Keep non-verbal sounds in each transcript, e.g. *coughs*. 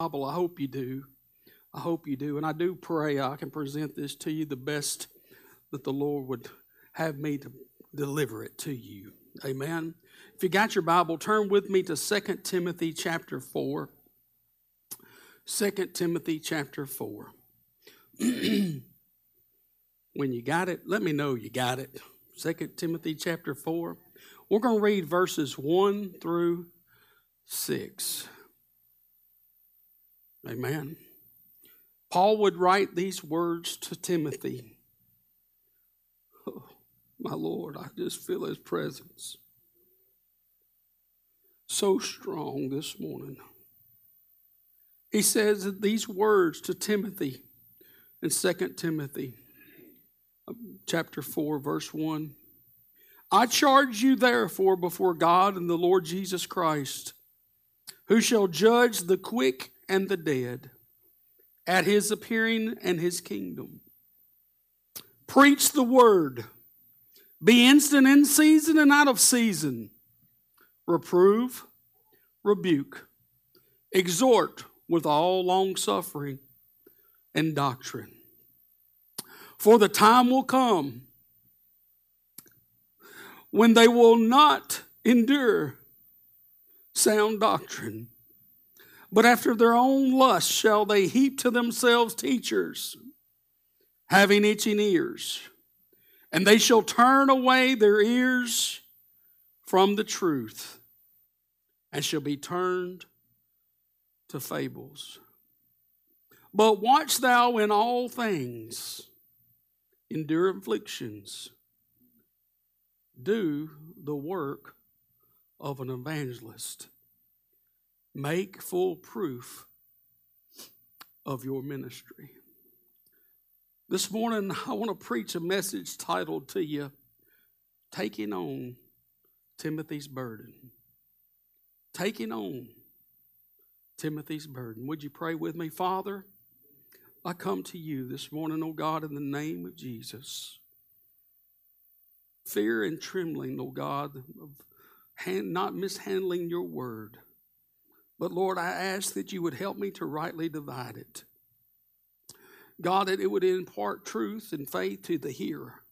Bible. I hope you do. I hope you do. And I do pray I can present this to you the best that the Lord would have me to deliver it to you. Amen. If you got your Bible, turn with me to 2 Timothy chapter 4. 2 Timothy chapter 4. *clears throat* when you got it, let me know you got it. 2 Timothy chapter 4. We're going to read verses 1 through 6. Amen. Paul would write these words to Timothy. Oh, my Lord, I just feel his presence so strong this morning. He says these words to Timothy in 2 Timothy um, chapter 4 verse 1. I charge you therefore before God and the Lord Jesus Christ, who shall judge the quick and the dead at his appearing and his kingdom. Preach the word. Be instant in season and out of season. Reprove, rebuke, exhort with all long suffering and doctrine. For the time will come when they will not endure sound doctrine but after their own lust shall they heap to themselves teachers, having itching ears. And they shall turn away their ears from the truth, and shall be turned to fables. But watch thou in all things, endure afflictions, do the work of an evangelist Make full proof of your ministry. This morning, I want to preach a message titled to you Taking On Timothy's Burden. Taking On Timothy's Burden. Would you pray with me, Father? I come to you this morning, oh God, in the name of Jesus. Fear and trembling, oh God, of hand, not mishandling your word. But Lord, I ask that you would help me to rightly divide it. God, that it would impart truth and faith to the hearer.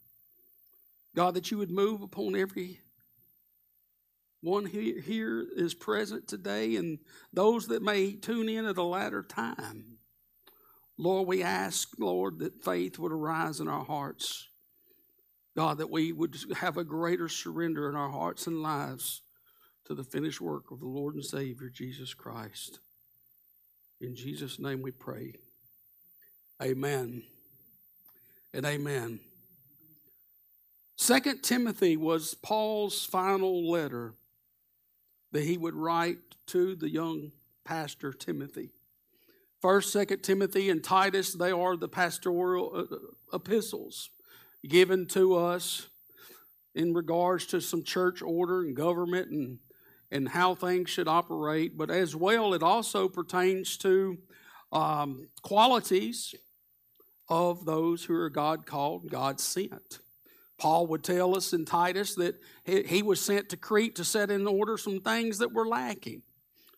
God, that you would move upon every one here is present today and those that may tune in at a latter time. Lord, we ask, Lord, that faith would arise in our hearts. God, that we would have a greater surrender in our hearts and lives to the finished work of the Lord and Savior, Jesus Christ. In Jesus' name we pray. Amen and amen. Second Timothy was Paul's final letter that he would write to the young pastor Timothy. First, Second Timothy, and Titus, they are the pastoral uh, uh, epistles given to us in regards to some church order and government and and how things should operate, but as well, it also pertains to um, qualities of those who are God called, God sent. Paul would tell us in Titus that he was sent to Crete to set in order some things that were lacking,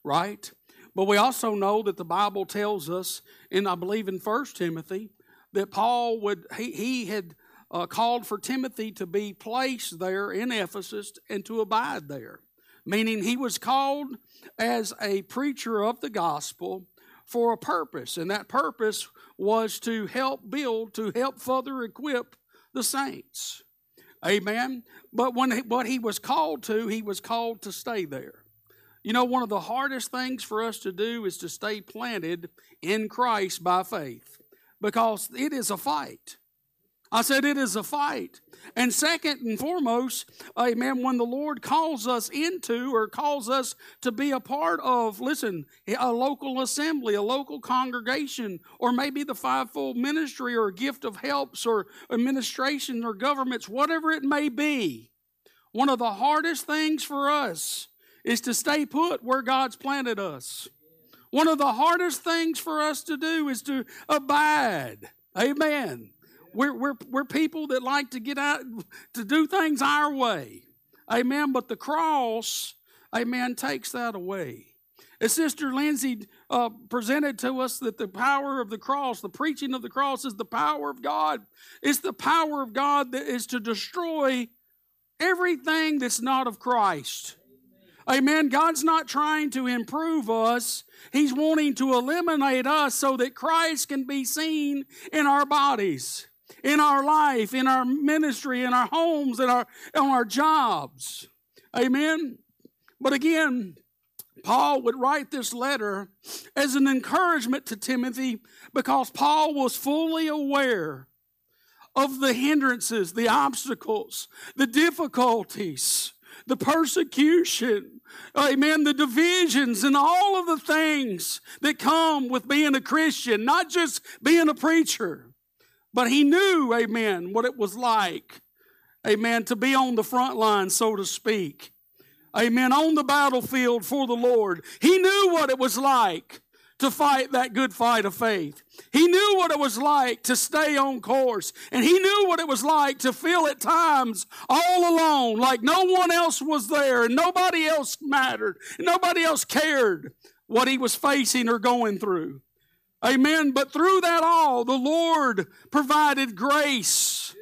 right? But we also know that the Bible tells us, and I believe in First Timothy, that Paul would he, he had uh, called for Timothy to be placed there in Ephesus and to abide there meaning he was called as a preacher of the gospel for a purpose, and that purpose was to help build, to help further equip the saints. Amen. But when he, what he was called to, he was called to stay there. You know, one of the hardest things for us to do is to stay planted in Christ by faith because it is a fight. I said it is a fight. And second and foremost, amen, when the Lord calls us into or calls us to be a part of, listen, a local assembly, a local congregation, or maybe the fivefold ministry or a gift of helps or administration or governments, whatever it may be, one of the hardest things for us is to stay put where God's planted us. One of the hardest things for us to do is to abide. Amen. We're, we're, we're people that like to get out, to do things our way. Amen. But the cross, amen, takes that away. As Sister Lindsay uh, presented to us, that the power of the cross, the preaching of the cross, is the power of God. It's the power of God that is to destroy everything that's not of Christ. Amen. God's not trying to improve us. He's wanting to eliminate us so that Christ can be seen in our bodies, in our life, in our ministry, in our homes, in our, on our jobs. Amen. But again, Paul would write this letter as an encouragement to Timothy because Paul was fully aware of the hindrances, the obstacles, the difficulties, the persecution, amen, the divisions, and all of the things that come with being a Christian, not just being a preacher. But he knew, amen, what it was like, amen, to be on the front line, so to speak amen, on the battlefield for the Lord. He knew what it was like to fight that good fight of faith. He knew what it was like to stay on course. And he knew what it was like to feel at times all alone, like no one else was there and nobody else mattered, and nobody else cared what he was facing or going through. Amen. But through that all, the Lord provided grace,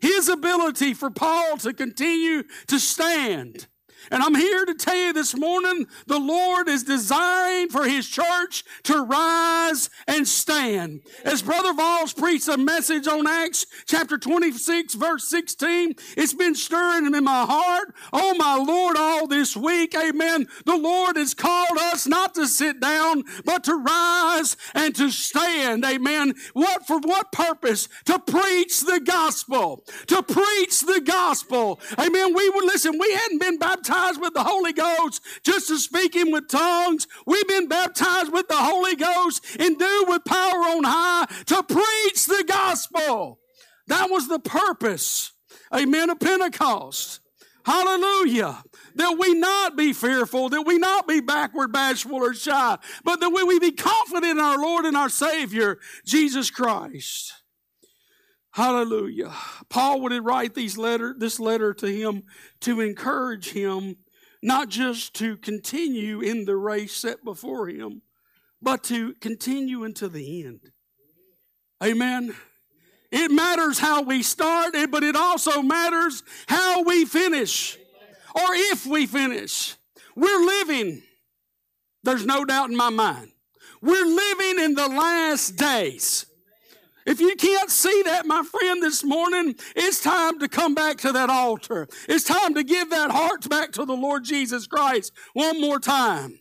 his ability for Paul to continue to stand and I'm here to tell you this morning, the Lord is desiring for His church to rise and stand. As Brother Voss preached a message on Acts chapter 26 verse 16, it's been stirring in my heart. Oh my Lord, all this week, amen. The Lord has called us not to sit down, but to rise and to stand, amen. What, for what purpose? To preach the gospel. To preach the gospel. Amen. We would listen, we hadn't been baptized baptized with the Holy Ghost just to speak Him with tongues. We've been baptized with the Holy Ghost and do with power on high to preach the gospel. That was the purpose. Amen. Of Pentecost. Hallelujah. That we not be fearful, that we not be backward, bashful, or shy, but that we, we be confident in our Lord and our Savior, Jesus Christ. Hallelujah. Paul would write these letter, this letter to him to encourage him not just to continue in the race set before him, but to continue until the end. Amen. It matters how we start, but it also matters how we finish or if we finish. We're living, there's no doubt in my mind. We're living in the last days. If you can't see that, my friend, this morning, it's time to come back to that altar. It's time to give that heart back to the Lord Jesus Christ one more time.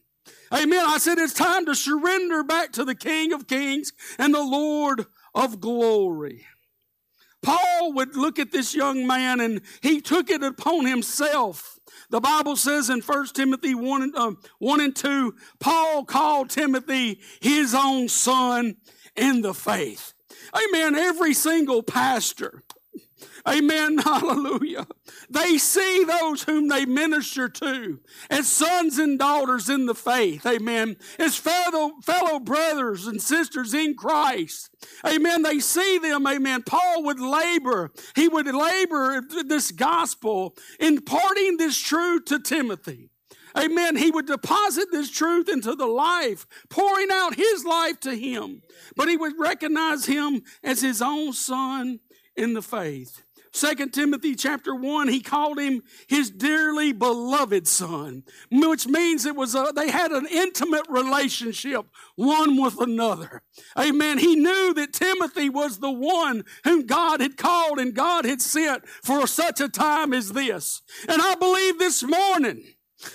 Amen. I said it's time to surrender back to the King of Kings and the Lord of glory. Paul would look at this young man and he took it upon himself. The Bible says in 1 Timothy 1, uh, 1 and 2, Paul called Timothy his own son in the faith. Amen. Every single pastor. Amen. *laughs* Hallelujah. They see those whom they minister to as sons and daughters in the faith. Amen. As fellow, fellow brothers and sisters in Christ. Amen. They see them. Amen. Paul would labor. He would labor this gospel, imparting this truth to Timothy. Amen. He would deposit this truth into the life, pouring out his life to him. But he would recognize him as his own son in the faith. Second Timothy chapter 1, he called him his dearly beloved son, which means it was a, they had an intimate relationship one with another. Amen. He knew that Timothy was the one whom God had called and God had sent for such a time as this. And I believe this morning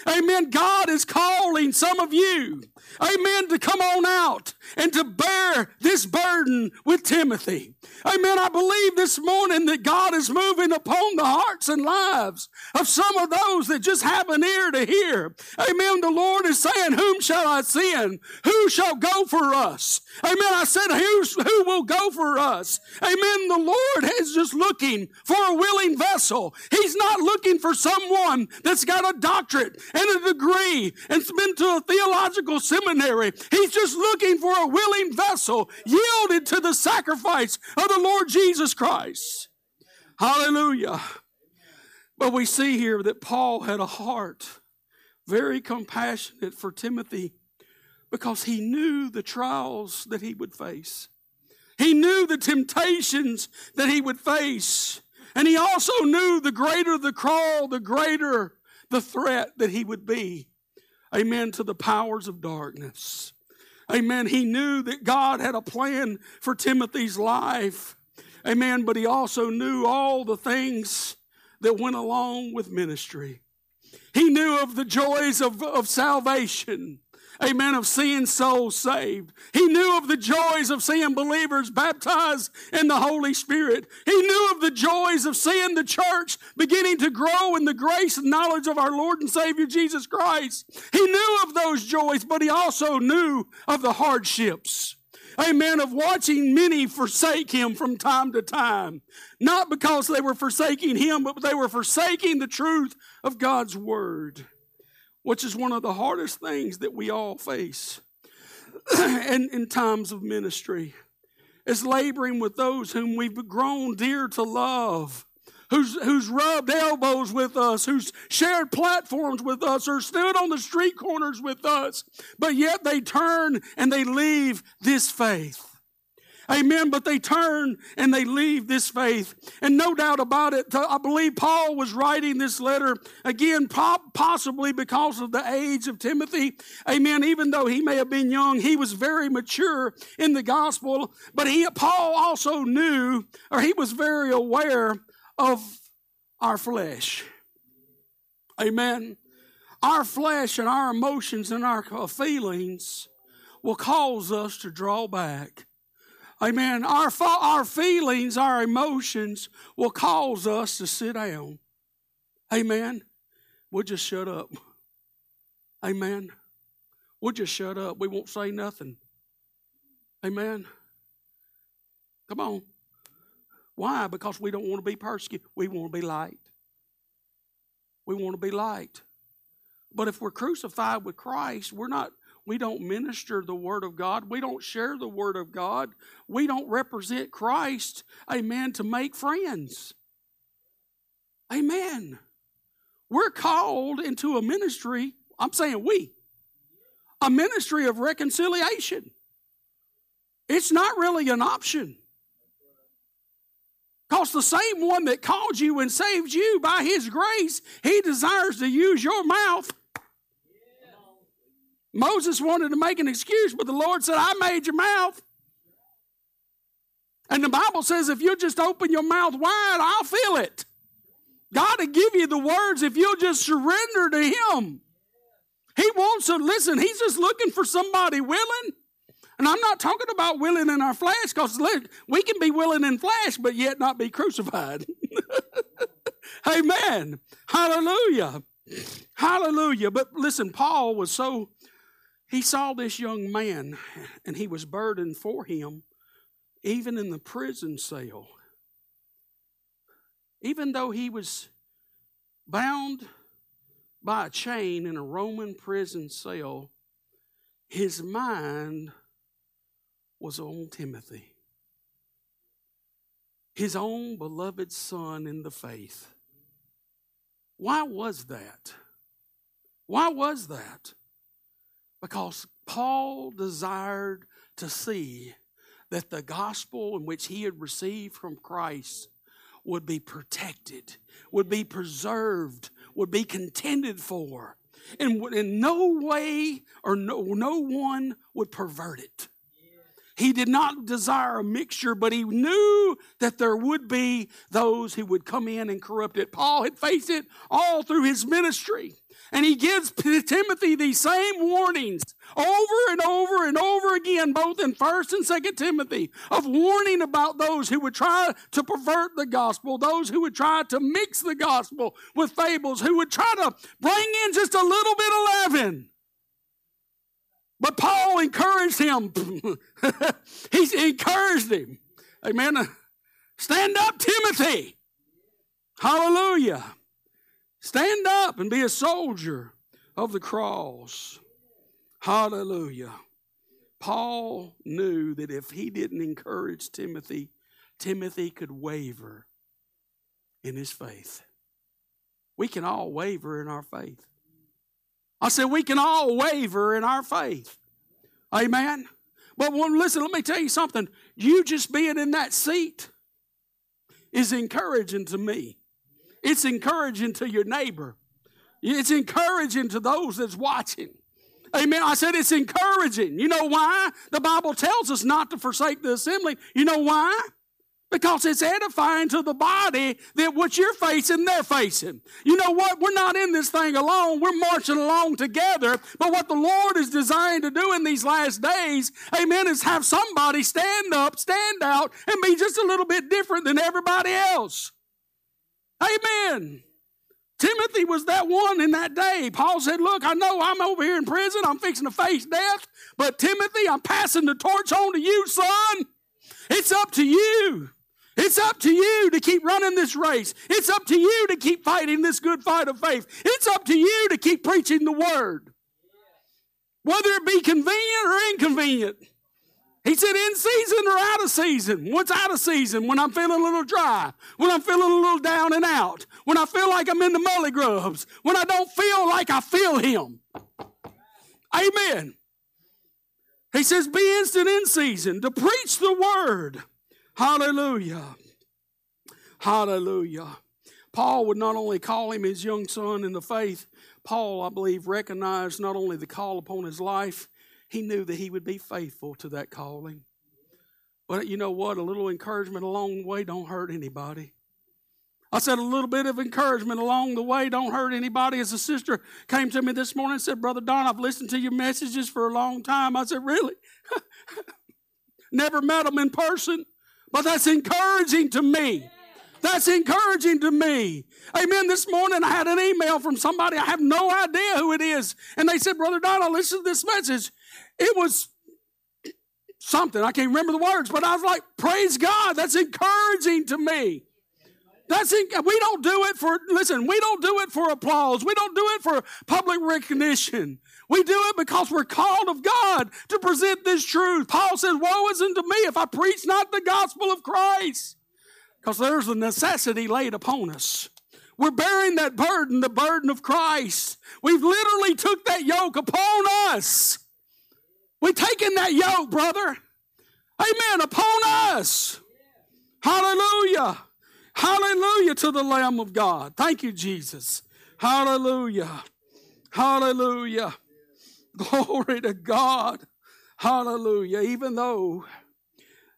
Amen. God is calling some of you, amen, to come on out and to bear this burden with Timothy. Amen. I believe this morning that God is moving upon the hearts and lives of some of those that just have an ear to hear. Amen. The Lord is saying, Whom shall I send? Who shall go for us? Amen. I said, Who's, Who will go for us? Amen. The Lord is just looking for a willing vessel. He's not looking for someone that's got a doctorate and a degree and has been to a theological seminary. He's just looking for a willing vessel yielded to the sacrifice of the Lord Jesus Christ. Hallelujah. But we see here that Paul had a heart very compassionate for Timothy Because he knew the trials that he would face. He knew the temptations that he would face. And he also knew the greater the crawl, the greater the threat that he would be. Amen. To the powers of darkness. Amen. He knew that God had a plan for Timothy's life. Amen. But he also knew all the things that went along with ministry. He knew of the joys of, of salvation amen, of seeing souls saved. He knew of the joys of seeing believers baptized in the Holy Spirit. He knew of the joys of seeing the church beginning to grow in the grace and knowledge of our Lord and Savior Jesus Christ. He knew of those joys, but he also knew of the hardships amen, of watching many forsake him from time to time. Not because they were forsaking him, but they were forsaking the truth of God's word which is one of the hardest things that we all face *clears throat* in, in times of ministry, is laboring with those whom we've grown dear to love. Who's, who's rubbed elbows with us, who's shared platforms with us, or stood on the street corners with us, but yet they turn and they leave this faith. Amen. But they turn and they leave this faith. And no doubt about it, I believe Paul was writing this letter again, possibly because of the age of Timothy. Amen. Even though he may have been young, he was very mature in the gospel. But he, Paul also knew, or he was very aware of our flesh. Amen. Our flesh and our emotions and our feelings will cause us to draw back Amen. Our, our feelings, our emotions will cause us to sit down. Amen. We'll just shut up. Amen. We'll just shut up. We won't say nothing. Amen. Come on. Why? Because we don't want to be persecuted. We want to be light. We want to be light. But if we're crucified with Christ, we're not we don't minister the Word of God. We don't share the Word of God. We don't represent Christ, amen, to make friends. Amen. We're called into a ministry, I'm saying we, a ministry of reconciliation. It's not really an option. Because the same one that called you and saved you by His grace, He desires to use your mouth Moses wanted to make an excuse, but the Lord said, I made your mouth. And the Bible says, if you just open your mouth wide, I'll fill it. God will give you the words if you'll just surrender to Him. He wants to listen, He's just looking for somebody willing. And I'm not talking about willing in our flesh, because we can be willing in flesh, but yet not be crucified. *laughs* Amen. Hallelujah. Hallelujah. But listen, Paul was so he saw this young man and he was burdened for him, even in the prison cell. Even though he was bound by a chain in a Roman prison cell, his mind was on Timothy, his own beloved son in the faith. Why was that? Why was that? Because Paul desired to see that the gospel in which he had received from Christ would be protected, would be preserved, would be contended for. And in no way or no, no one would pervert it. He did not desire a mixture, but he knew that there would be those who would come in and corrupt it. Paul had faced it all through his ministry. And he gives Timothy these same warnings over and over and over again, both in 1st and 2nd Timothy, of warning about those who would try to pervert the gospel, those who would try to mix the gospel with fables, who would try to bring in just a little bit of leaven. But Paul encouraged him. *laughs* he encouraged him. Amen. Stand up, Timothy. Hallelujah. Stand up and be a soldier of the cross. Hallelujah. Paul knew that if he didn't encourage Timothy, Timothy could waver in his faith. We can all waver in our faith. I said, we can all waver in our faith. Amen. But well, listen, let me tell you something. You just being in that seat is encouraging to me. It's encouraging to your neighbor. It's encouraging to those that's watching. Amen. I said it's encouraging. You know why? The Bible tells us not to forsake the assembly. You know why? Because it's edifying to the body that what you're facing, they're facing. You know what? We're not in this thing alone. We're marching along together. But what the Lord is designed to do in these last days, amen, is have somebody stand up, stand out, and be just a little bit different than everybody else. Amen. Timothy was that one in that day. Paul said, Look, I know I'm over here in prison. I'm fixing to face death. But Timothy, I'm passing the torch on to you, son. It's up to you. It's up to you to keep running this race. It's up to you to keep fighting this good fight of faith. It's up to you to keep preaching the word. Whether it be convenient or inconvenient. He said, in season or out of season. What's out of season? When I'm feeling a little dry, when I'm feeling a little down and out, when I feel like I'm in the mully grubs, when I don't feel like I feel Him. Amen. He says, be instant in season to preach the word. Hallelujah. Hallelujah. Paul would not only call him his young son in the faith, Paul, I believe, recognized not only the call upon his life, he knew that he would be faithful to that calling. But you know what? A little encouragement along the way don't hurt anybody. I said a little bit of encouragement along the way don't hurt anybody. As a sister came to me this morning and said, Brother Don, I've listened to your messages for a long time. I said, Really? *laughs* Never met them in person, but that's encouraging to me. That's encouraging to me. Amen. This morning I had an email from somebody. I have no idea who it is. And they said, Brother Don, I listened to this message. It was something. I can't remember the words, but I was like, praise God. That's encouraging to me. That's in, we don't do it for listen, we don't do it for applause. We don't do it for public recognition. We do it because we're called of God to present this truth. Paul says, Woe is unto me if I preach not the gospel of Christ. Because there's a necessity laid upon us. We're bearing that burden, the burden of Christ. We've literally took that yoke upon us. We're taking that yoke, brother. Amen. Upon us. Hallelujah. Hallelujah to the Lamb of God. Thank you, Jesus. Hallelujah. Hallelujah. Glory to God. Hallelujah. Even though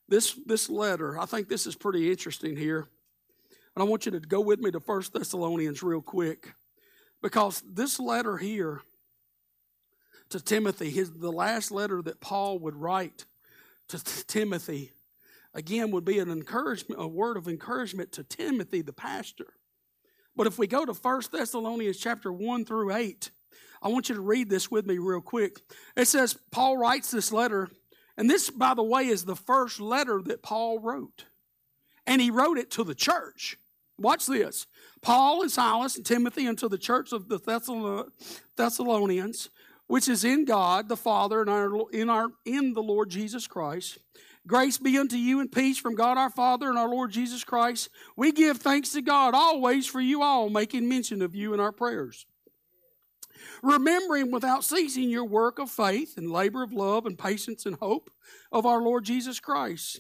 this, this letter, I think this is pretty interesting here. And I want you to go with me to First Thessalonians real quick. Because this letter here to Timothy, his, the last letter that Paul would write to Timothy, again, would be an encouragement, a word of encouragement to Timothy, the pastor. But if we go to 1 Thessalonians chapter 1 through 8, I want you to read this with me real quick. It says, Paul writes this letter, and this, by the way, is the first letter that Paul wrote. And he wrote it to the church. Watch this. Paul and Silas and Timothy unto the church of the Thessalonians which is in God the Father and our, in, our, in the Lord Jesus Christ. Grace be unto you and peace from God our Father and our Lord Jesus Christ. We give thanks to God always for you all, making mention of you in our prayers. Remembering without ceasing your work of faith and labor of love and patience and hope of our Lord Jesus Christ.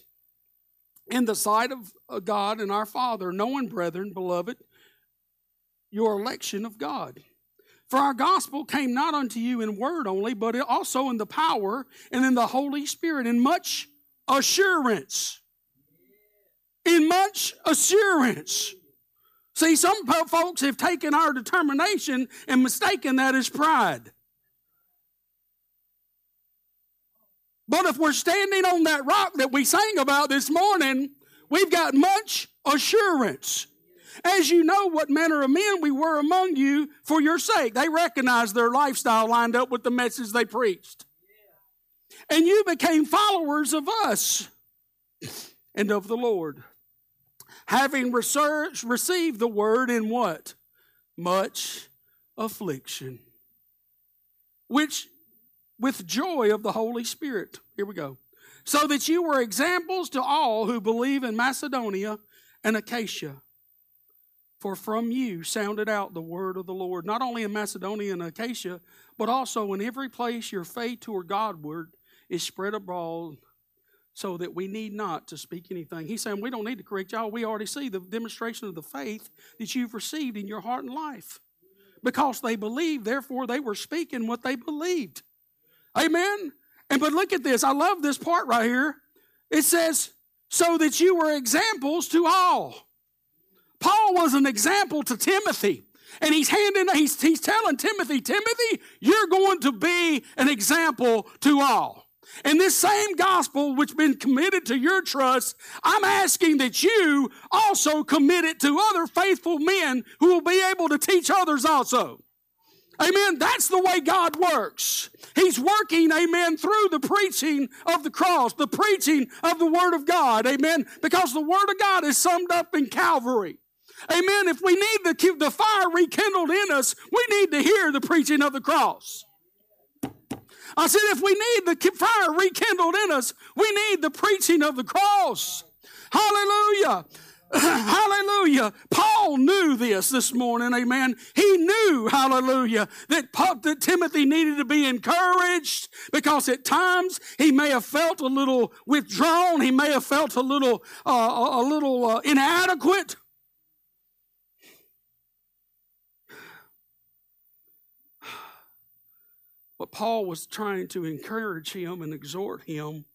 In the sight of uh, God and our Father, knowing, brethren, beloved, your election of God for our gospel came not unto you in word only, but also in the power and in the Holy Spirit, in much assurance. In much assurance. See, some folks have taken our determination and mistaken that as pride. But if we're standing on that rock that we sang about this morning, we've got much assurance. As you know what manner of men we were among you for your sake. They recognized their lifestyle lined up with the message they preached. And you became followers of us and of the Lord. Having researched, received the word in what? Much affliction. Which with joy of the Holy Spirit. Here we go. So that you were examples to all who believe in Macedonia and Achaia. For from you sounded out the word of the Lord, not only in Macedonia and Achaia, but also in every place your faith toward Godward is spread abroad so that we need not to speak anything. He's saying we don't need to correct y'all. We already see the demonstration of the faith that you've received in your heart and life. Because they believed, therefore they were speaking what they believed. Amen. And but look at this. I love this part right here. It says, so that you were examples to all. Paul was an example to Timothy. And he's handing, he's, he's telling Timothy, Timothy, you're going to be an example to all. And this same gospel which been committed to your trust, I'm asking that you also commit it to other faithful men who will be able to teach others also. Amen. That's the way God works. He's working, amen, through the preaching of the cross, the preaching of the Word of God. Amen. Because the Word of God is summed up in Calvary. Amen. If we need the, the fire rekindled in us, we need to hear the preaching of the cross. I said, if we need the fire rekindled in us, we need the preaching of the cross. Hallelujah. *clears throat* hallelujah. Paul knew this this morning, amen. He knew, hallelujah, that, that Timothy needed to be encouraged because at times he may have felt a little withdrawn. He may have felt a little, uh, a little uh, inadequate. But Paul was trying to encourage him and exhort him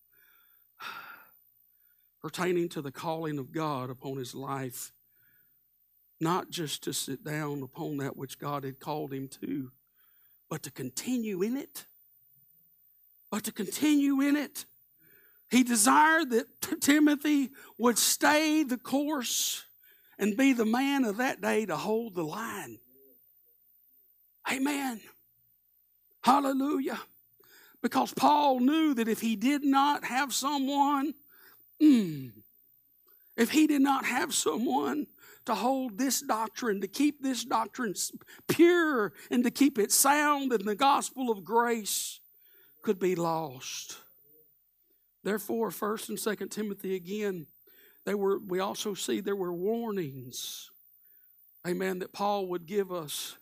*sighs* pertaining to the calling of God upon his life, not just to sit down upon that which God had called him to, but to continue in it. But to continue in it. He desired that Timothy would stay the course and be the man of that day to hold the line. Amen. Hallelujah. Because Paul knew that if he did not have someone, mm, if he did not have someone to hold this doctrine, to keep this doctrine pure, and to keep it sound, and the gospel of grace could be lost. Therefore, First and Second Timothy again, they were. We also see there were warnings, Amen, that Paul would give us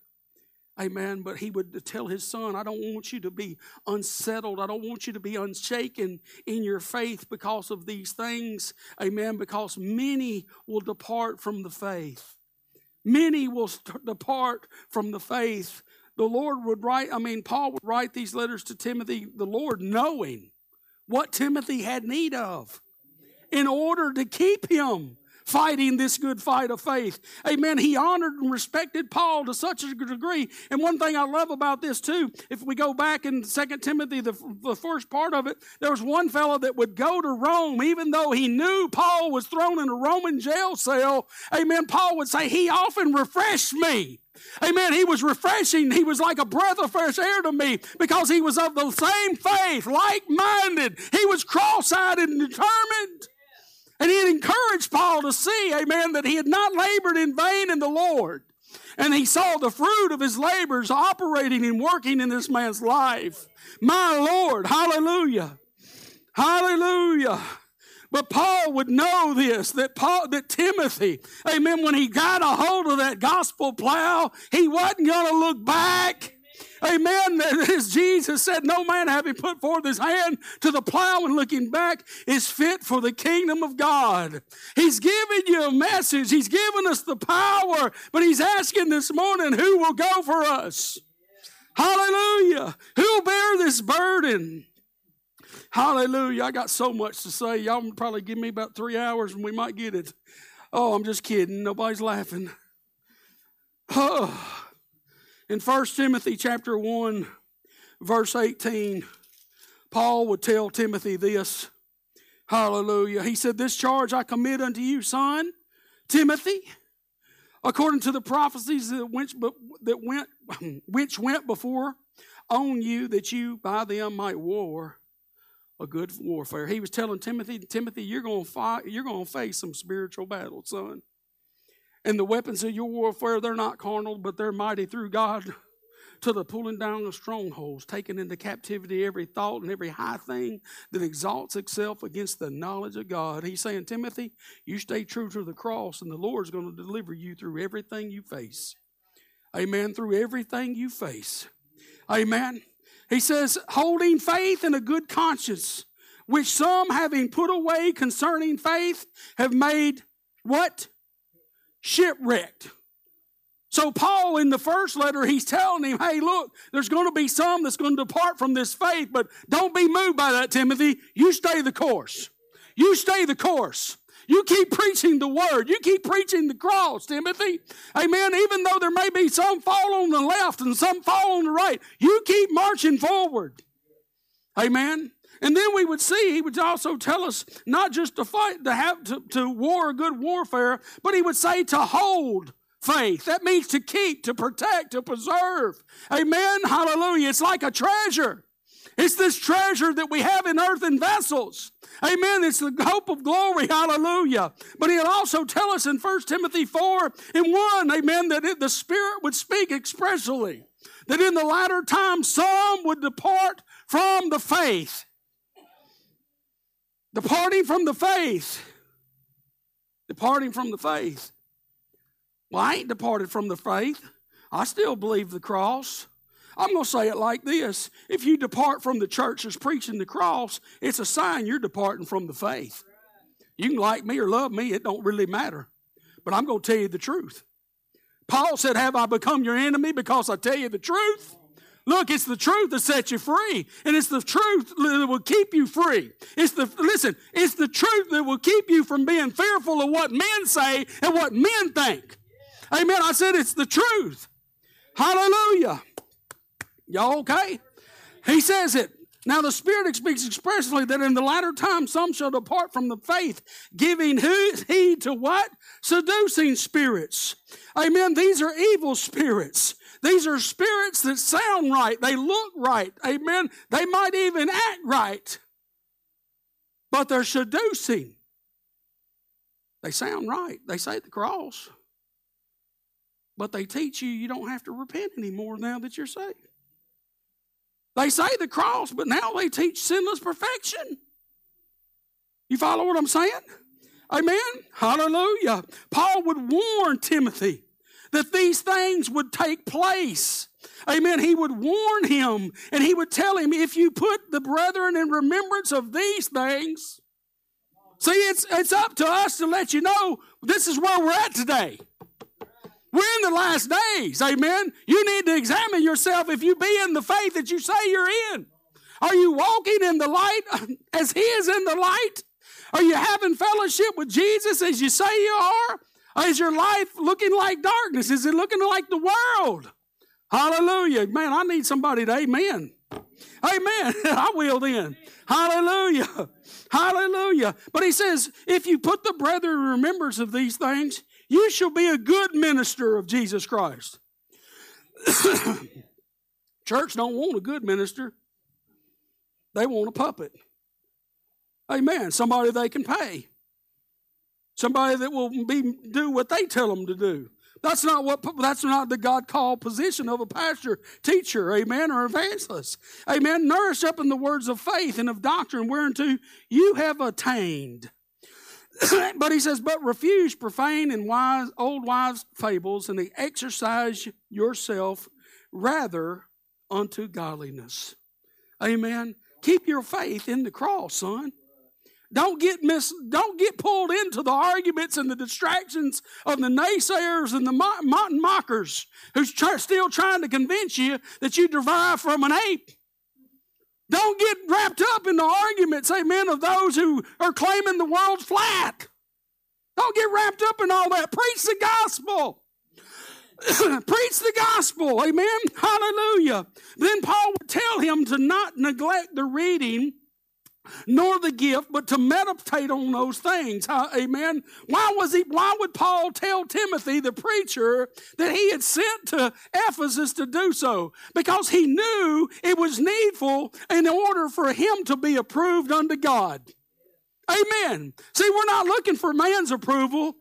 Amen. But he would tell his son, I don't want you to be unsettled. I don't want you to be unshaken in your faith because of these things. Amen. Because many will depart from the faith. Many will depart from the faith. The Lord would write, I mean, Paul would write these letters to Timothy, the Lord knowing what Timothy had need of in order to keep him fighting this good fight of faith. Amen. He honored and respected Paul to such a degree. And one thing I love about this too, if we go back in Second Timothy, the, the first part of it, there was one fellow that would go to Rome, even though he knew Paul was thrown in a Roman jail cell. Amen. Paul would say, He often refreshed me. Amen. He was refreshing. He was like a breath of fresh air to me because he was of the same faith, like minded. He was cross eyed and determined. And he had encouraged Paul to see, amen, that he had not labored in vain in the Lord. And he saw the fruit of his labors operating and working in this man's life. My Lord, hallelujah. Hallelujah. But Paul would know this that Paul, that Timothy, amen, when he got a hold of that gospel plow, he wasn't going to look back. Amen. As Jesus said, no man having put forth his hand to the plow and looking back is fit for the kingdom of God. He's giving you a message. He's giving us the power, but he's asking this morning who will go for us. Hallelujah. Who'll bear this burden? Hallelujah. I got so much to say. Y'all probably give me about three hours and we might get it. Oh, I'm just kidding. Nobody's laughing. *sighs* Oh. In 1 Timothy chapter 1, verse 18, Paul would tell Timothy this. Hallelujah. He said, This charge I commit unto you, son, Timothy, according to the prophecies that went, that went, *clears throat* which went before on you, that you by them might war a good warfare. He was telling Timothy, Timothy, you're going to fight, you're going to face some spiritual battles, son. And the weapons of your warfare, they're not carnal, but they're mighty through God to the pulling down of strongholds, taking into captivity every thought and every high thing that exalts itself against the knowledge of God. He's saying, Timothy, you stay true to the cross, and the Lord's going to deliver you through everything you face. Amen. Through everything you face. Amen. He says, holding faith and a good conscience, which some having put away concerning faith have made what? Shipwrecked. So, Paul, in the first letter, he's telling him, hey, look, there's going to be some that's going to depart from this faith, but don't be moved by that, Timothy. You stay the course. You stay the course. You keep preaching the word. You keep preaching the cross, Timothy. Amen. Even though there may be some fall on the left and some fall on the right, you keep marching forward. Amen. And then we would see, he would also tell us not just to fight, to have to, to war good warfare, but he would say to hold faith. That means to keep, to protect, to preserve. Amen. Hallelujah. It's like a treasure. It's this treasure that we have in earthen vessels. Amen. It's the hope of glory. Hallelujah. But he'll also tell us in 1 Timothy 4 and 1, amen, that it, the Spirit would speak expressly. That in the latter time some would depart from the faith. Departing from the faith. Departing from the faith. Well, I ain't departed from the faith. I still believe the cross. I'm going to say it like this if you depart from the church that's preaching the cross, it's a sign you're departing from the faith. You can like me or love me, it don't really matter. But I'm going to tell you the truth. Paul said, Have I become your enemy because I tell you the truth? Look, it's the truth that sets you free. And it's the truth that will keep you free. It's the, listen, it's the truth that will keep you from being fearful of what men say and what men think. Amen. I said it's the truth. Hallelujah. Y'all okay? He says it. Now the Spirit speaks expressly that in the latter time some shall depart from the faith, giving heed to what? Seducing spirits. Amen. These are evil spirits. These are spirits that sound right. They look right. Amen. They might even act right. But they're seducing. They sound right. They say the cross. But they teach you you don't have to repent anymore now that you're saved. They say the cross, but now they teach sinless perfection. You follow what I'm saying? Amen. Hallelujah. Paul would warn Timothy that these things would take place. Amen. He would warn him and he would tell him if you put the brethren in remembrance of these things. See, it's, it's up to us to let you know this is where we're at today. We're in the last days. Amen. You need to examine yourself if you be in the faith that you say you're in. Are you walking in the light *laughs* as He is in the light? Are you having fellowship with Jesus as you say you are? Or is your life looking like darkness? Is it looking like the world? Hallelujah. Man, I need somebody to amen. Amen. *laughs* I will then. Hallelujah. Hallelujah. But he says, if you put the brethren in remembrance of these things, you shall be a good minister of Jesus Christ. *coughs* Church don't want a good minister. They want a puppet. Amen. Somebody they can pay. Somebody that will be do what they tell them to do. That's not what that's not the God called position of a pastor, teacher, amen, or evangelist. Amen. Nourish up in the words of faith and of doctrine whereunto you have attained. *clears throat* but he says, but refuse profane and wise, old wives' fables, and exercise yourself rather unto godliness. Amen. Keep your faith in the cross, son. Don't get mis, don't get pulled into the arguments and the distractions of the naysayers and the mountain mockers who's try, still trying to convince you that you derive from an ape. Don't get wrapped up in the arguments, amen, of those who are claiming the world's flat. Don't get wrapped up in all that. Preach the gospel. *clears throat* Preach the gospel. Amen. Hallelujah. Then Paul would tell him to not neglect the reading nor the gift, but to meditate on those things. Amen. Why was he, why would Paul tell Timothy, the preacher, that he had sent to Ephesus to do so? Because he knew it was needful in order for him to be approved unto God. Amen. See, we're not looking for man's approval.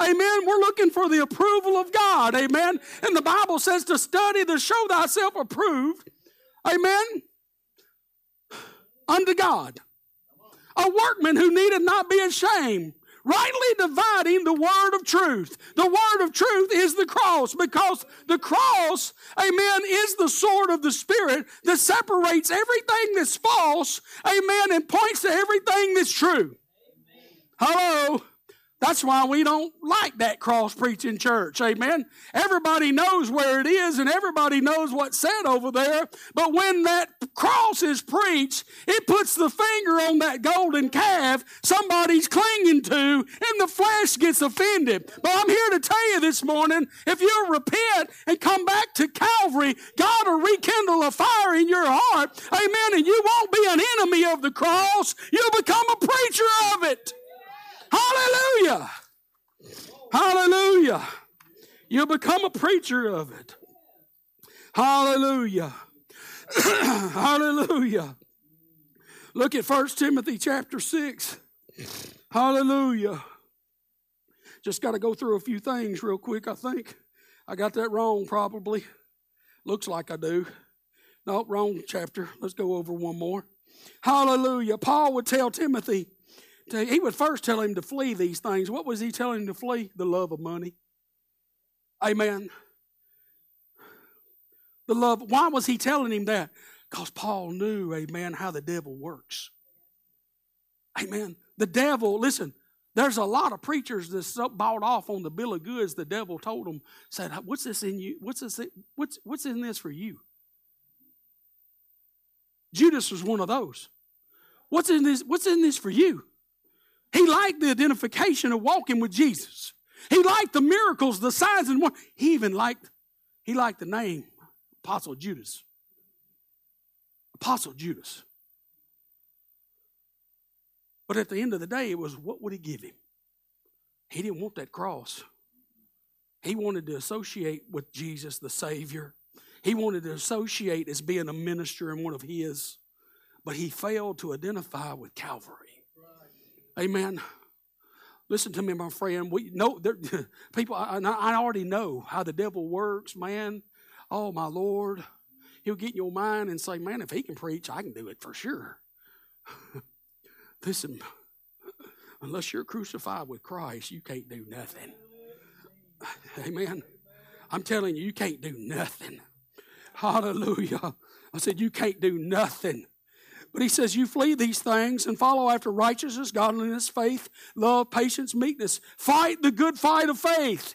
Amen. We're looking for the approval of God. Amen. And the Bible says to study to show thyself approved. Amen unto God. A workman who needed not be ashamed, rightly dividing the word of truth. The word of truth is the cross because the cross, amen, is the sword of the Spirit that separates everything that's false, amen, and points to everything that's true. Hello. That's why we don't like that cross preaching church. Amen. Everybody knows where it is and everybody knows what's said over there. But when that cross is preached, it puts the finger on that golden calf somebody's clinging to and the flesh gets offended. But I'm here to tell you this morning if you'll repent and come back to Calvary, God will rekindle a fire in your heart. Amen. And you won't be an enemy of the cross, you'll become a preacher of it. Hallelujah. Hallelujah. You'll become a preacher of it. Hallelujah. *clears throat* Hallelujah. Look at 1 Timothy chapter 6. Hallelujah. Just got to go through a few things real quick, I think. I got that wrong, probably. Looks like I do. No, wrong chapter. Let's go over one more. Hallelujah. Paul would tell Timothy, he would first tell him to flee these things. What was he telling him to flee? The love of money. Amen. The love. Why was he telling him that? Because Paul knew, amen, how the devil works. Amen. The devil, listen, there's a lot of preachers that's bought off on the bill of goods the devil told them, said, What's this in you? What's this? What's, what's in this for you? Judas was one of those. What's in this? What's in this for you? He liked the identification of walking with Jesus. He liked the miracles, the signs and wonders. He even liked, he liked the name Apostle Judas. Apostle Judas. But at the end of the day, it was what would he give him? He didn't want that cross. He wanted to associate with Jesus, the Savior. He wanted to associate as being a minister and one of his, but he failed to identify with Calvary. Amen. Listen to me, my friend. We know there, *laughs* people. I, I already know how the devil works, man. Oh my Lord, he'll get in your mind and say, "Man, if he can preach, I can do it for sure." *laughs* Listen, *laughs* unless you're crucified with Christ, you can't do nothing. Amen. I'm telling you, you can't do nothing. Hallelujah. I said, you can't do nothing. But he says, You flee these things and follow after righteousness, godliness, faith, love, patience, meekness. Fight the good fight of faith.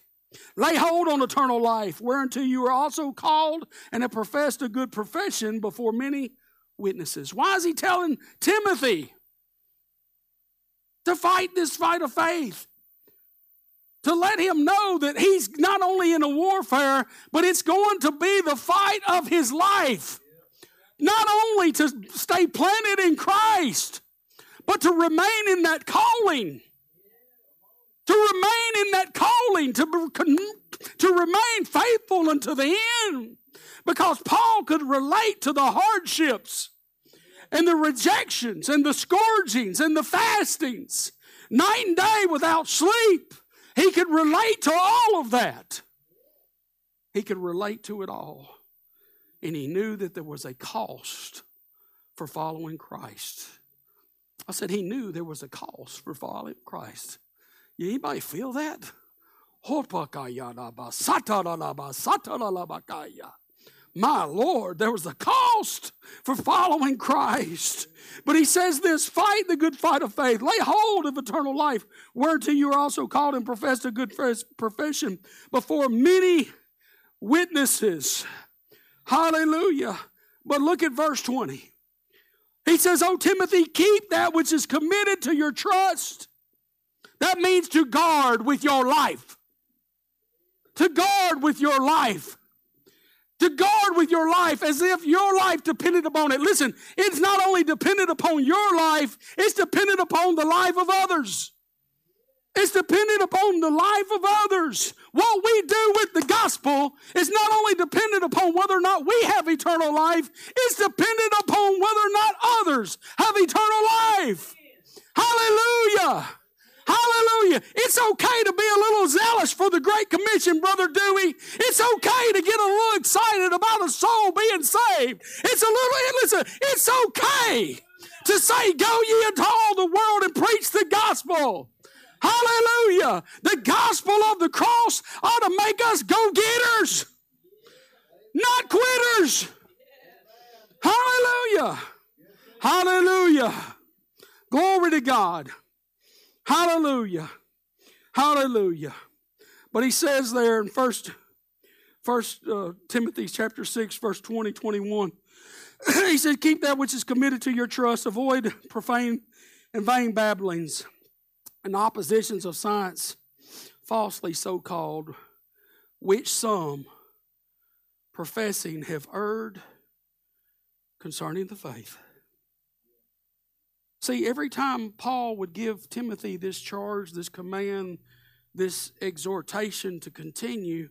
Lay hold on eternal life, whereunto you are also called and have professed a good profession before many witnesses. Why is he telling Timothy to fight this fight of faith? To let him know that he's not only in a warfare, but it's going to be the fight of his life. Not only to stay planted in Christ, but to remain in that calling. To remain in that calling, to, to remain faithful unto the end. Because Paul could relate to the hardships and the rejections and the scourgings and the fastings, night and day without sleep. He could relate to all of that. He could relate to it all. And he knew that there was a cost for following Christ. I said he knew there was a cost for following Christ. Anybody feel that? My Lord, there was a cost for following Christ. But he says this fight the good fight of faith, lay hold of eternal life, whereto you are also called and professed a good profession before many witnesses. Hallelujah. But look at verse 20. He says, Oh, Timothy, keep that which is committed to your trust. That means to guard with your life. To guard with your life. To guard with your life as if your life depended upon it. Listen, it's not only dependent upon your life, it's dependent upon the life of others. It's dependent upon the life of others. What we do with the gospel is not only dependent upon whether or not we have eternal life, it's dependent upon whether or not others have eternal life. Hallelujah. Hallelujah. It's okay to be a little zealous for the Great Commission, Brother Dewey. It's okay to get a little excited about a soul being saved. It's a little, listen, it's okay to say, Go ye into all the world and preach the gospel. Hallelujah. The gospel of the cross ought to make us go getters, not quitters. Hallelujah. Hallelujah. Glory to God. Hallelujah. Hallelujah. But he says there in first first uh, Timothy chapter 6 verse 20 21 *clears throat* he said keep that which is committed to your trust avoid profane and vain babblings and oppositions of science falsely so called which some professing have erred concerning the faith See, every time Paul would give Timothy this charge, this command, this exhortation to continue,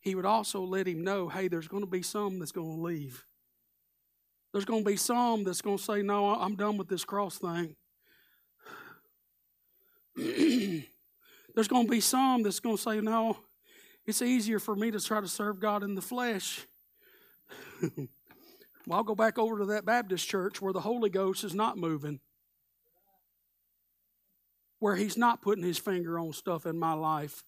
he would also let him know hey, there's going to be some that's going to leave. There's going to be some that's going to say, no, I'm done with this cross thing. *clears throat* there's going to be some that's going to say, no, it's easier for me to try to serve God in the flesh. *laughs* well, I'll go back over to that Baptist church where the Holy Ghost is not moving where He's not putting His finger on stuff in my life,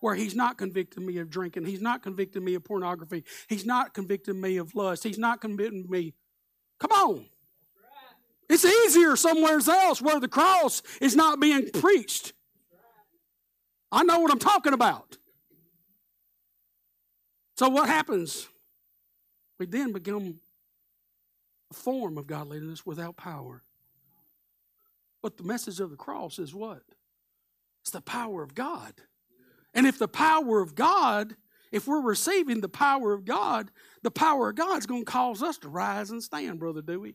where He's not convicting me of drinking, He's not convicting me of pornography, He's not convicting me of lust, He's not convicting me. Come on. It's easier somewhere else where the cross is not being preached. I know what I'm talking about. So, what happens? We then become a form of godliness without power. But the message of the cross is what? It's the power of God. And if the power of God, if we're receiving the power of God, the power of God's going to cause us to rise and stand, Brother Dewey.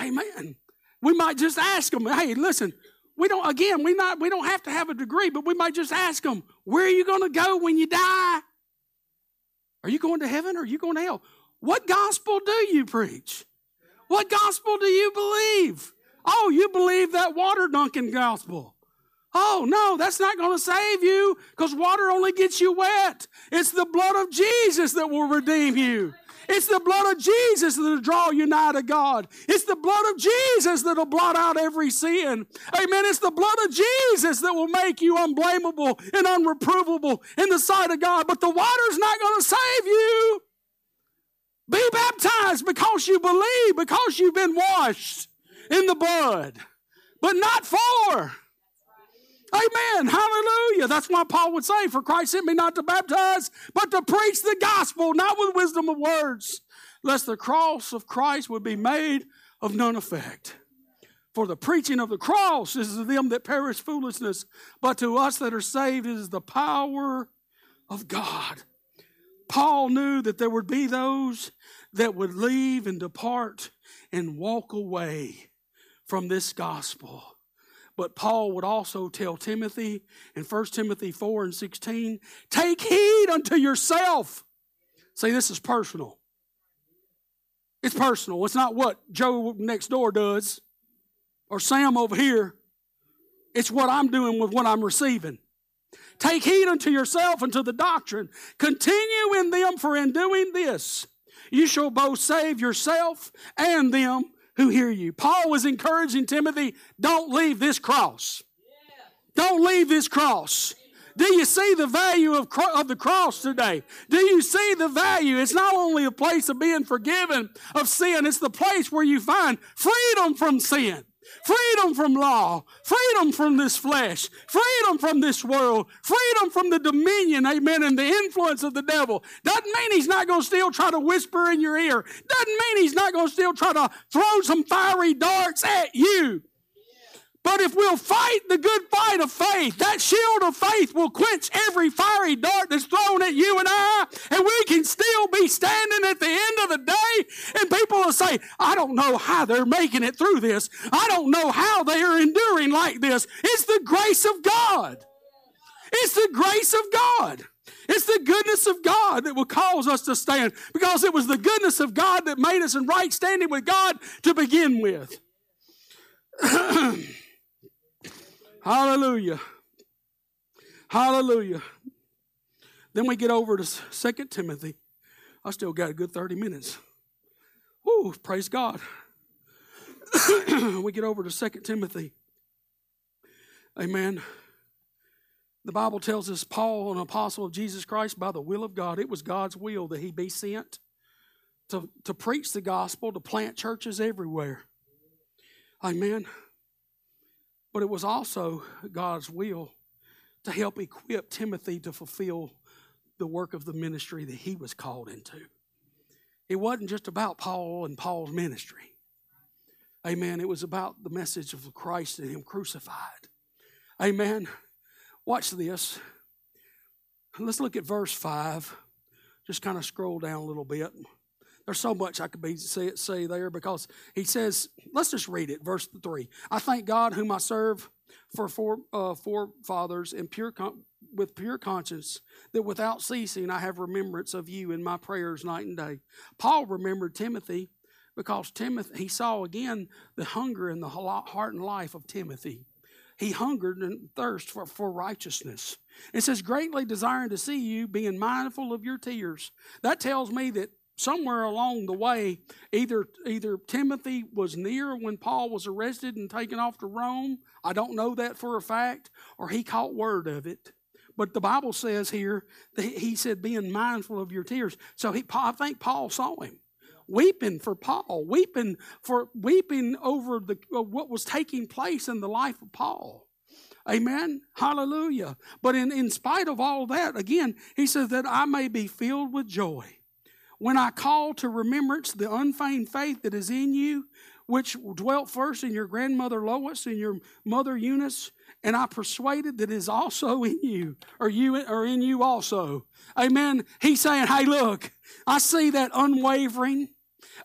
Amen. We might just ask them, hey, listen, we don't, again, we not we don't have to have a degree, but we might just ask them, where are you going to go when you die? Are you going to heaven or are you going to hell? What gospel do you preach? What gospel do you believe? Oh, you believe that water dunking gospel. Oh, no, that's not going to save you because water only gets you wet. It's the blood of Jesus that will redeem you. It's the blood of Jesus that'll draw you nigh to God. It's the blood of Jesus that'll blot out every sin. Amen. It's the blood of Jesus that will make you unblameable and unreprovable in the sight of God. But the water's not going to save you. Be baptized because you believe, because you've been washed in the blood, but not for. Amen. Hallelujah. That's why Paul would say, For Christ sent me not to baptize, but to preach the gospel, not with wisdom of words, lest the cross of Christ would be made of none effect. For the preaching of the cross is to them that perish foolishness, but to us that are saved is the power of God. Paul knew that there would be those that would leave and depart and walk away from this gospel. But Paul would also tell Timothy in 1 Timothy 4 and 16 take heed unto yourself. Say, this is personal. It's personal. It's not what Joe next door does or Sam over here. It's what I'm doing with what I'm receiving. Take heed unto yourself and to the doctrine. Continue in them, for in doing this, you shall both save yourself and them who hear you. Paul was encouraging Timothy, don't leave this cross. Don't leave this cross. Do you see the value of, of the cross today? Do you see the value? It's not only a place of being forgiven of sin, it's the place where you find freedom from sin freedom from law, freedom from this flesh, freedom from this world, freedom from the dominion, amen, and the influence of the devil. Doesn't mean he's not going to still try to whisper in your ear. Doesn't mean he's not going to still try to throw some fiery darts at you. But if we'll fight the good fight of faith, that shield of faith will quench every fiery dart that's thrown at you and I, and we can still be standing at the end of the day, and people will say, I don't know how they're making it through this. I don't know how they are enduring like this. It's the grace of God. It's the grace of God. It's the goodness of God that will cause us to stand because it was the goodness of God that made us in right standing with God to begin with. *clears throat* Hallelujah. Hallelujah. Then we get over to Second Timothy. I still got a good 30 minutes. Whoo, praise God. *coughs* we get over to Second Timothy. Amen. The Bible tells us Paul, an apostle of Jesus Christ, by the will of God, it was God's will that he be sent to, to preach the gospel, to plant churches everywhere. Amen. But it was also God's will to help equip Timothy to fulfill the work of the ministry that he was called into. It wasn't just about Paul and Paul's ministry. Amen. It was about the message of Christ and Him crucified. Amen. Watch this. Let's look at verse 5. Just kind of scroll down a little bit. There's so much I could be say, say there because he says, let's just read it, verse 3. I thank God whom I serve for four, uh, forefathers in pure con- with pure conscience that without ceasing I have remembrance of you in my prayers night and day. Paul remembered Timothy because Timothy he saw again the hunger in the heart and life of Timothy. He hungered and thirsted for, for righteousness. It says, greatly desiring to see you, being mindful of your tears. That tells me that somewhere along the way, either either Timothy was near when Paul was arrested and taken off to Rome. I don't know that for a fact, or he caught word of it. But the Bible says here that he said, being mindful of your tears. So he, I think Paul saw him weeping for Paul, weeping for weeping over the uh, what was taking place in the life of Paul. Amen. Hallelujah. But in, in spite of all that, again, he says that I may be filled with joy when I call to remembrance the unfeigned faith that is in you, which dwelt first in your grandmother Lois and your mother Eunice, and I persuaded that is also *laughs* in you, or you or in you also. Amen. He's saying, Hey, look, I see that unwavering,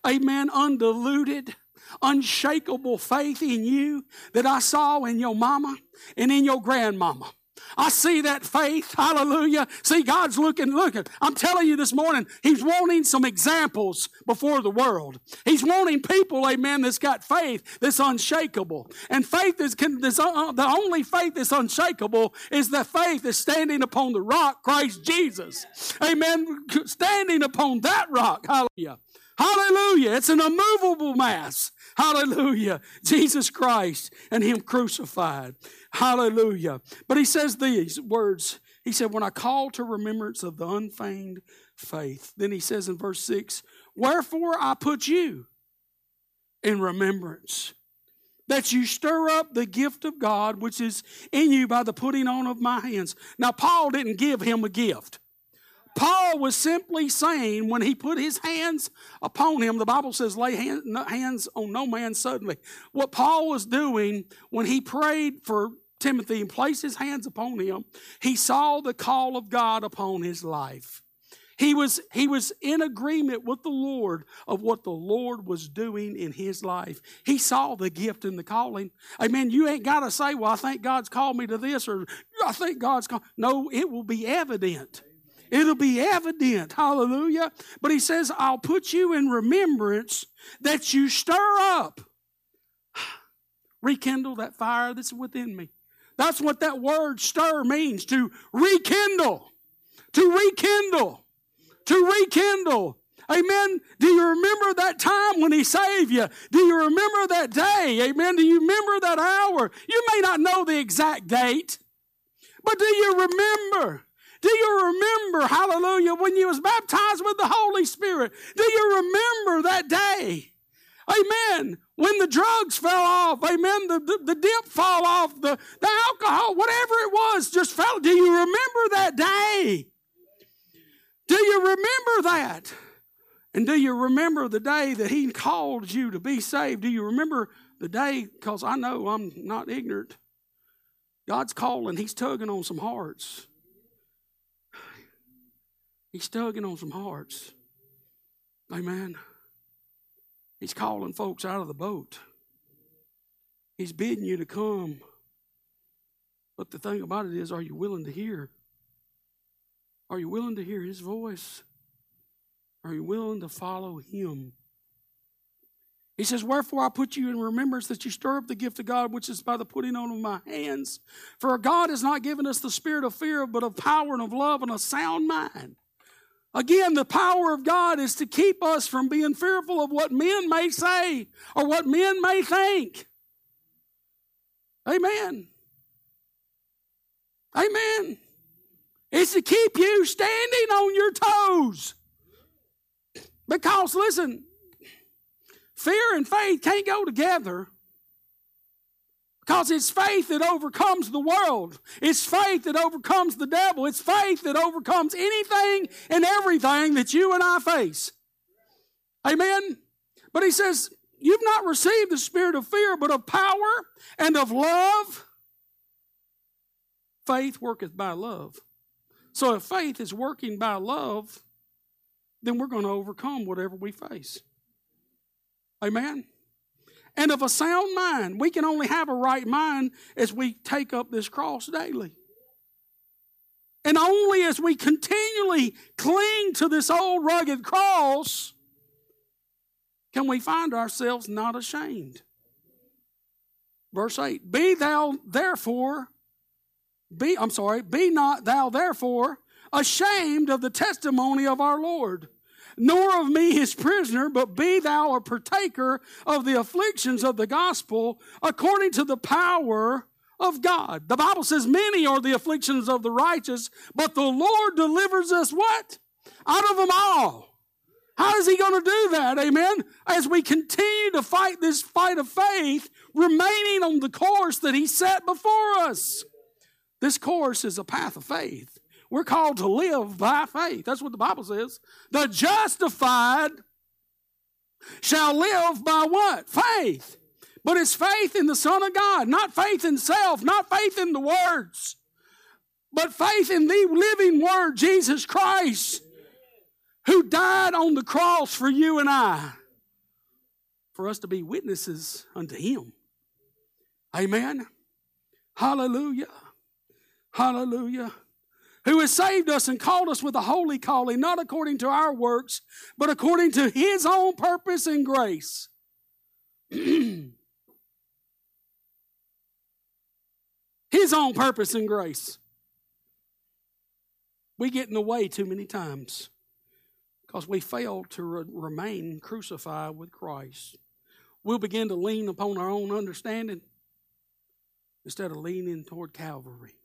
amen, undiluted, unshakable faith in you that I saw in your mama and in your grandmama. I see that faith. Hallelujah. See, God's looking, looking. I'm telling you this morning, He's wanting some examples before the world. He's wanting people, amen, that's got faith that's unshakable. And faith is, that's, uh, the only faith that's unshakable is the faith that's standing upon the rock, Christ Jesus. Amen. Standing upon that rock. Hallelujah. Hallelujah. It's an immovable mass. Hallelujah. Jesus Christ and Him crucified. Hallelujah. But He says these words. He said, When I call to remembrance of the unfeigned faith. Then He says in verse 6, Wherefore I put you in remembrance that you stir up the gift of God which is in you by the putting on of my hands. Now, Paul didn't give him a gift. Paul was simply saying when he put his hands upon him, the Bible says, lay hands on no man suddenly. What Paul was doing when he prayed for Timothy and placed his hands upon him, he saw the call of God upon his life. He was, he was in agreement with the Lord of what the Lord was doing in his life. He saw the gift and the calling. Amen. You ain't got to say, well, I think God's called me to this or I think God's called. No, it will be evident. It'll be evident. Hallelujah. But he says, I'll put you in remembrance that you stir up, *sighs* rekindle that fire that's within me. That's what that word stir means to rekindle, to rekindle, to rekindle. Amen. Do you remember that time when He saved you? Do you remember that day? Amen. Do you remember that hour? You may not know the exact date, but do you remember? Do you remember, hallelujah, when you was baptized with the Holy Spirit? Do you remember that day? Amen. When the drugs fell off, amen, the, the, the dip fell off, the, the alcohol, whatever it was, just fell. Do you remember that day? Do you remember that? And do you remember the day that He called you to be saved? Do you remember the day? Because I know I'm not ignorant. God's calling, He's tugging on some hearts. He's tugging on some hearts. Amen. He's calling folks out of the boat. He's bidding you to come. But the thing about it is, are you willing to hear? Are you willing to hear His voice? Are you willing to follow Him? He says, Wherefore I put you in remembrance that you stir up the gift of God, which is by the putting on of my hands. For God has not given us the spirit of fear, but of power and of love and a sound mind. Again, the power of God is to keep us from being fearful of what men may say or what men may think. Amen. Amen. It's to keep you standing on your toes. Because, listen, fear and faith can't go together. Because it's faith that overcomes the world. It's faith that overcomes the devil. It's faith that overcomes anything and everything that you and I face. Amen? But he says, You've not received the spirit of fear, but of power and of love. Faith worketh by love. So if faith is working by love, then we're going to overcome whatever we face. Amen? And of a sound mind, we can only have a right mind as we take up this cross daily. And only as we continually cling to this old rugged cross can we find ourselves not ashamed. Verse 8 Be thou therefore, be, I'm sorry, be not thou therefore ashamed of the testimony of our Lord nor of me his prisoner, but be thou a partaker of the afflictions of the gospel according to the power of God. The Bible says, Many are the afflictions of the righteous, but the Lord delivers us what? Out of them all. How is he going to do that? Amen. As we continue to fight this fight of faith, remaining on the course that he set before us. This course is a path of faith. We're called to live by faith. That's what the Bible says. The justified shall live by what? Faith. But it's faith in the Son of God, not faith in self, not faith in the words, but faith in the living Word, Jesus Christ, who died on the cross for you and I, for us to be witnesses unto Him. Amen. Hallelujah. Hallelujah who has saved us and called us with a holy calling, not according to our works, but according to his own purpose and grace. *clears throat* his own purpose and grace. We get in the way too many times because we fail to re- remain crucified with Christ. We'll begin to lean upon our own understanding instead of leaning toward Calvary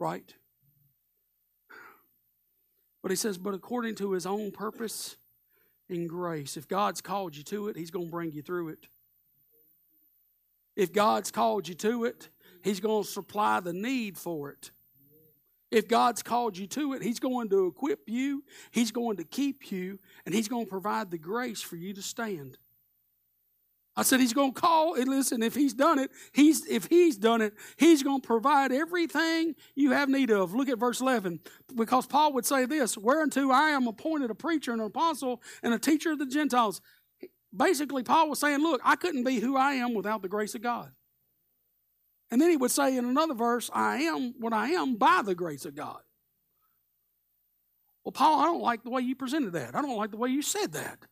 right? But he says, but according to his own purpose and grace. If God's called you to it, he's going to bring you through it. If God's called you to it, he's going to supply the need for it. If God's called you to it, he's going to equip you, he's going to keep you, and he's going to provide the grace for you to stand. I said he's going to call and listen. If he's done it, he's if he's done it, he's going to provide everything you have need of. Look at verse eleven, because Paul would say this: "Whereunto I am appointed a preacher and an apostle and a teacher of the Gentiles." Basically, Paul was saying, "Look, I couldn't be who I am without the grace of God." And then he would say in another verse, "I am what I am by the grace of God." Well, Paul, I don't like the way you presented that. I don't like the way you said that.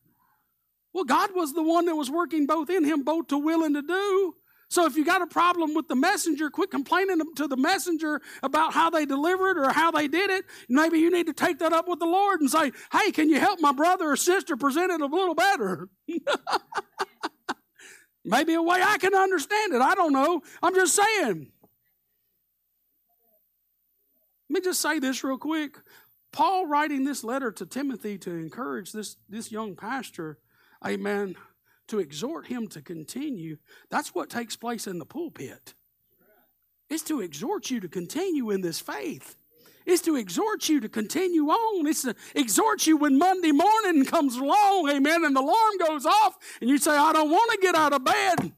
Well, God was the one that was working both in him, both to will and to do. So if you got a problem with the messenger, quit complaining to the messenger about how they delivered or how they did it. Maybe you need to take that up with the Lord and say, hey, can you help my brother or sister present it a little better? *laughs* Maybe a way I can understand it. I don't know. I'm just saying. Let me just say this real quick. Paul writing this letter to Timothy to encourage this, this young pastor amen, to exhort him to continue, that's what takes place in the pulpit. It's to exhort you to continue in this faith. It's to exhort you to continue on. It's to exhort you when Monday morning comes along, amen, and the alarm goes off, and you say, I don't want to get out of bed.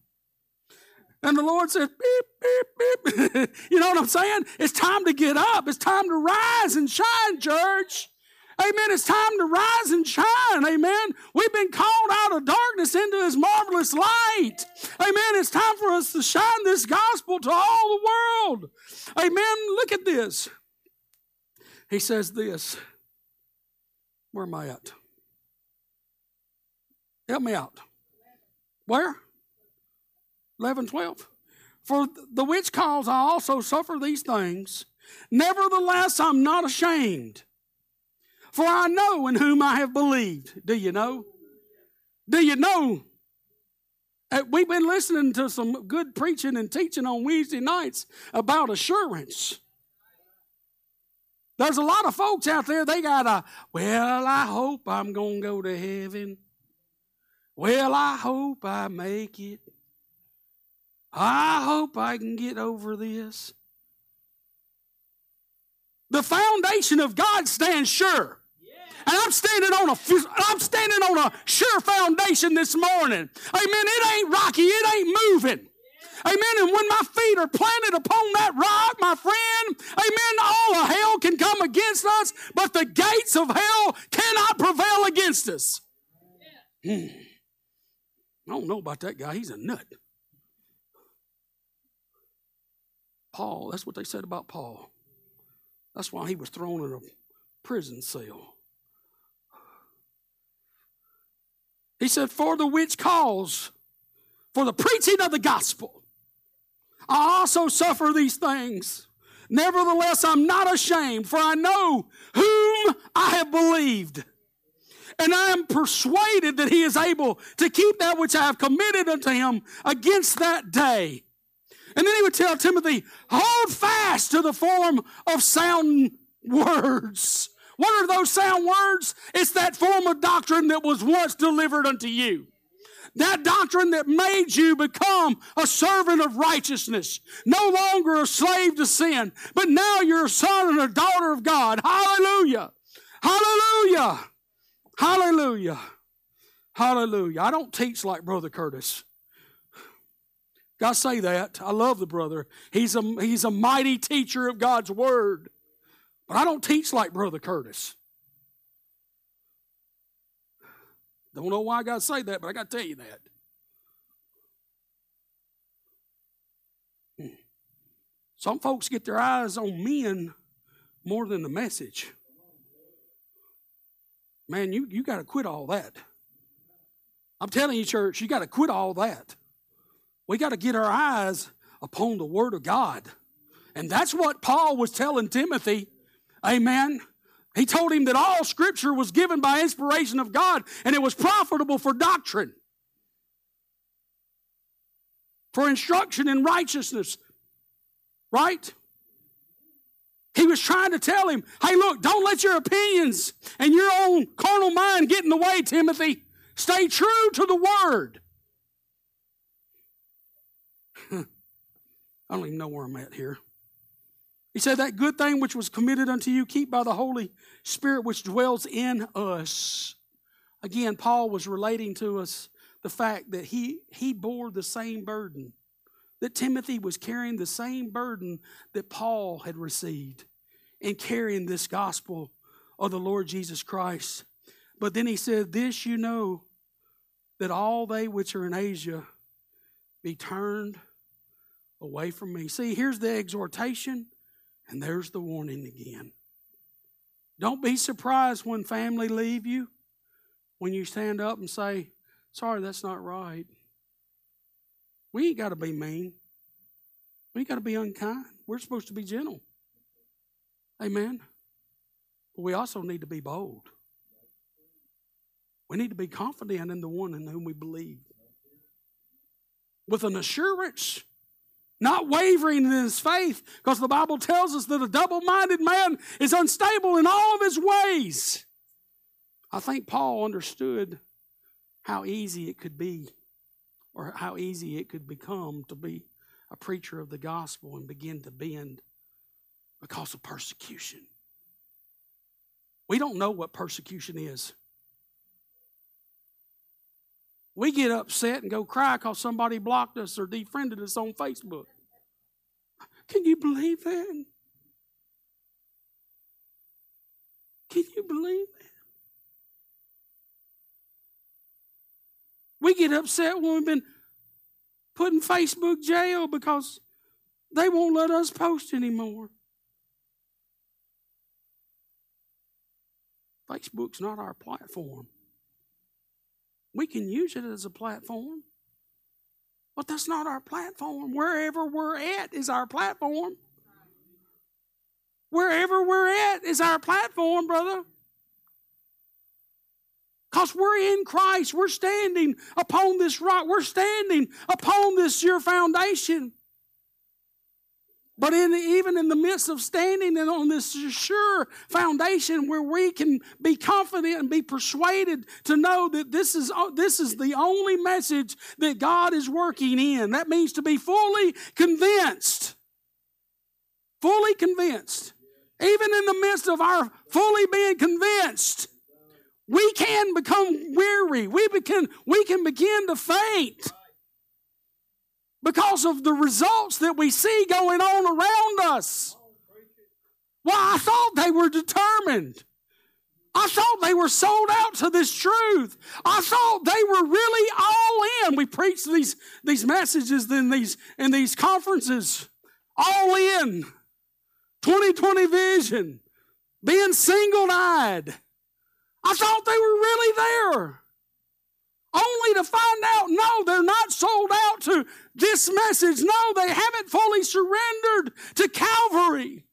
And the Lord says, beep, beep, beep. *laughs* you know what I'm saying? It's time to get up. It's time to rise and shine, church. Amen. It's time to rise and shine. Amen. We've been called out of darkness into his marvelous light. Amen. It's time for us to shine this gospel to all the world. Amen. Look at this. He says this. Where am I at? Help me out. Where? 11, 12. For the which cause I also suffer these things. Nevertheless, I'm not ashamed for I know in whom I have believed. Do you know? Do you know? Uh, We've been listening to some good preaching and teaching on Wednesday nights about assurance. There's a lot of folks out there, they got a, well, I hope I'm going to go to heaven. Well, I hope I make it. I hope I can get over this. The foundation of God stands sure. And I'm standing on a I'm standing on a sure foundation this morning. Amen. It ain't rocky, it ain't moving. Amen. And when my feet are planted upon that rock, my friend, amen, all of hell can come against us, but the gates of hell cannot prevail against us. Hmm. I don't know about that guy. He's a nut. Paul, that's what they said about Paul. That's why he was thrown in a prison cell. He said, For the which cause, for the preaching of the gospel, I also suffer these things. Nevertheless, I'm not ashamed, for I know whom I have believed. And I am persuaded that he is able to keep that which I have committed unto him against that day. And then he would tell Timothy, hold fast to the form of sound words. What are those sound words? It's that form of doctrine that was once delivered unto you. That doctrine that made you become a servant of righteousness, no longer a slave to sin, but now you're a son and a daughter of God. Hallelujah! Hallelujah! Hallelujah! Hallelujah. I don't teach like Brother Curtis. God say that. I love the brother. He's a, he's a mighty teacher of God's word. But I don't teach like Brother Curtis. Don't know why I got to say that, but I got to tell you that. Some folks get their eyes on men more than the message. Man, you, you got to quit all that. I'm telling you, church, you got to quit all that. We got to get our eyes upon the Word of God. And that's what Paul was telling Timothy. Amen. He told him that all scripture was given by inspiration of God and it was profitable for doctrine, for instruction in righteousness. Right? He was trying to tell him, hey, look, don't let your opinions and your own carnal mind get in the way, Timothy. Stay true to the word. *laughs* I don't even know where I'm at here. He said, That good thing which was committed unto you, keep by the Holy Spirit which dwells in us. Again, Paul was relating to us the fact that he, he bore the same burden, that Timothy was carrying the same burden that Paul had received in carrying this gospel of the Lord Jesus Christ. But then he said, This you know, that all they which are in Asia be turned away from me. See, here's the exhortation and there's the warning again. Don't be surprised when family leave you, when you stand up and say, Sorry, that's not right. We ain't got to be mean. We ain't got to be unkind. We're supposed to be gentle. Amen. But we also need to be bold. We need to be confident in the one in whom we believe. With an assurance not wavering in his faith, because the Bible tells us that a double minded man is unstable in all of his ways. I think Paul understood how easy it could be, or how easy it could become to be a preacher of the gospel and begin to bend because of persecution. We don't know what persecution is. We get upset and go cry because somebody blocked us or defriended us on Facebook. Can you believe that? Can you believe that? We get upset when we've been put in Facebook jail because they won't let us post anymore. Facebook's not our platform. We can use it as a platform, but that's not our platform. Wherever we're at is our platform. Wherever we're at is our platform, brother. Because we're in Christ. We're standing upon this rock. We're standing upon this sure foundation. But in, even in the midst of standing and on this sure foundation where we can be confident and be persuaded to know that this is, uh, this is the only message that God is working in. That means to be fully convinced. Fully convinced. Even in the midst of our fully being convinced, we can become weary. We, can we can begin to faint because of the results that we see going on around us. Well, I thought they were determined. I thought they were sold out to this truth. I thought they were really all in. We preach these, these messages in these, in these conferences. All in. 2020 vision. Being single eyed. I thought they were really there. Only to find out, no, they're not sold out to this message. No, they haven't fully surrendered to Calvary.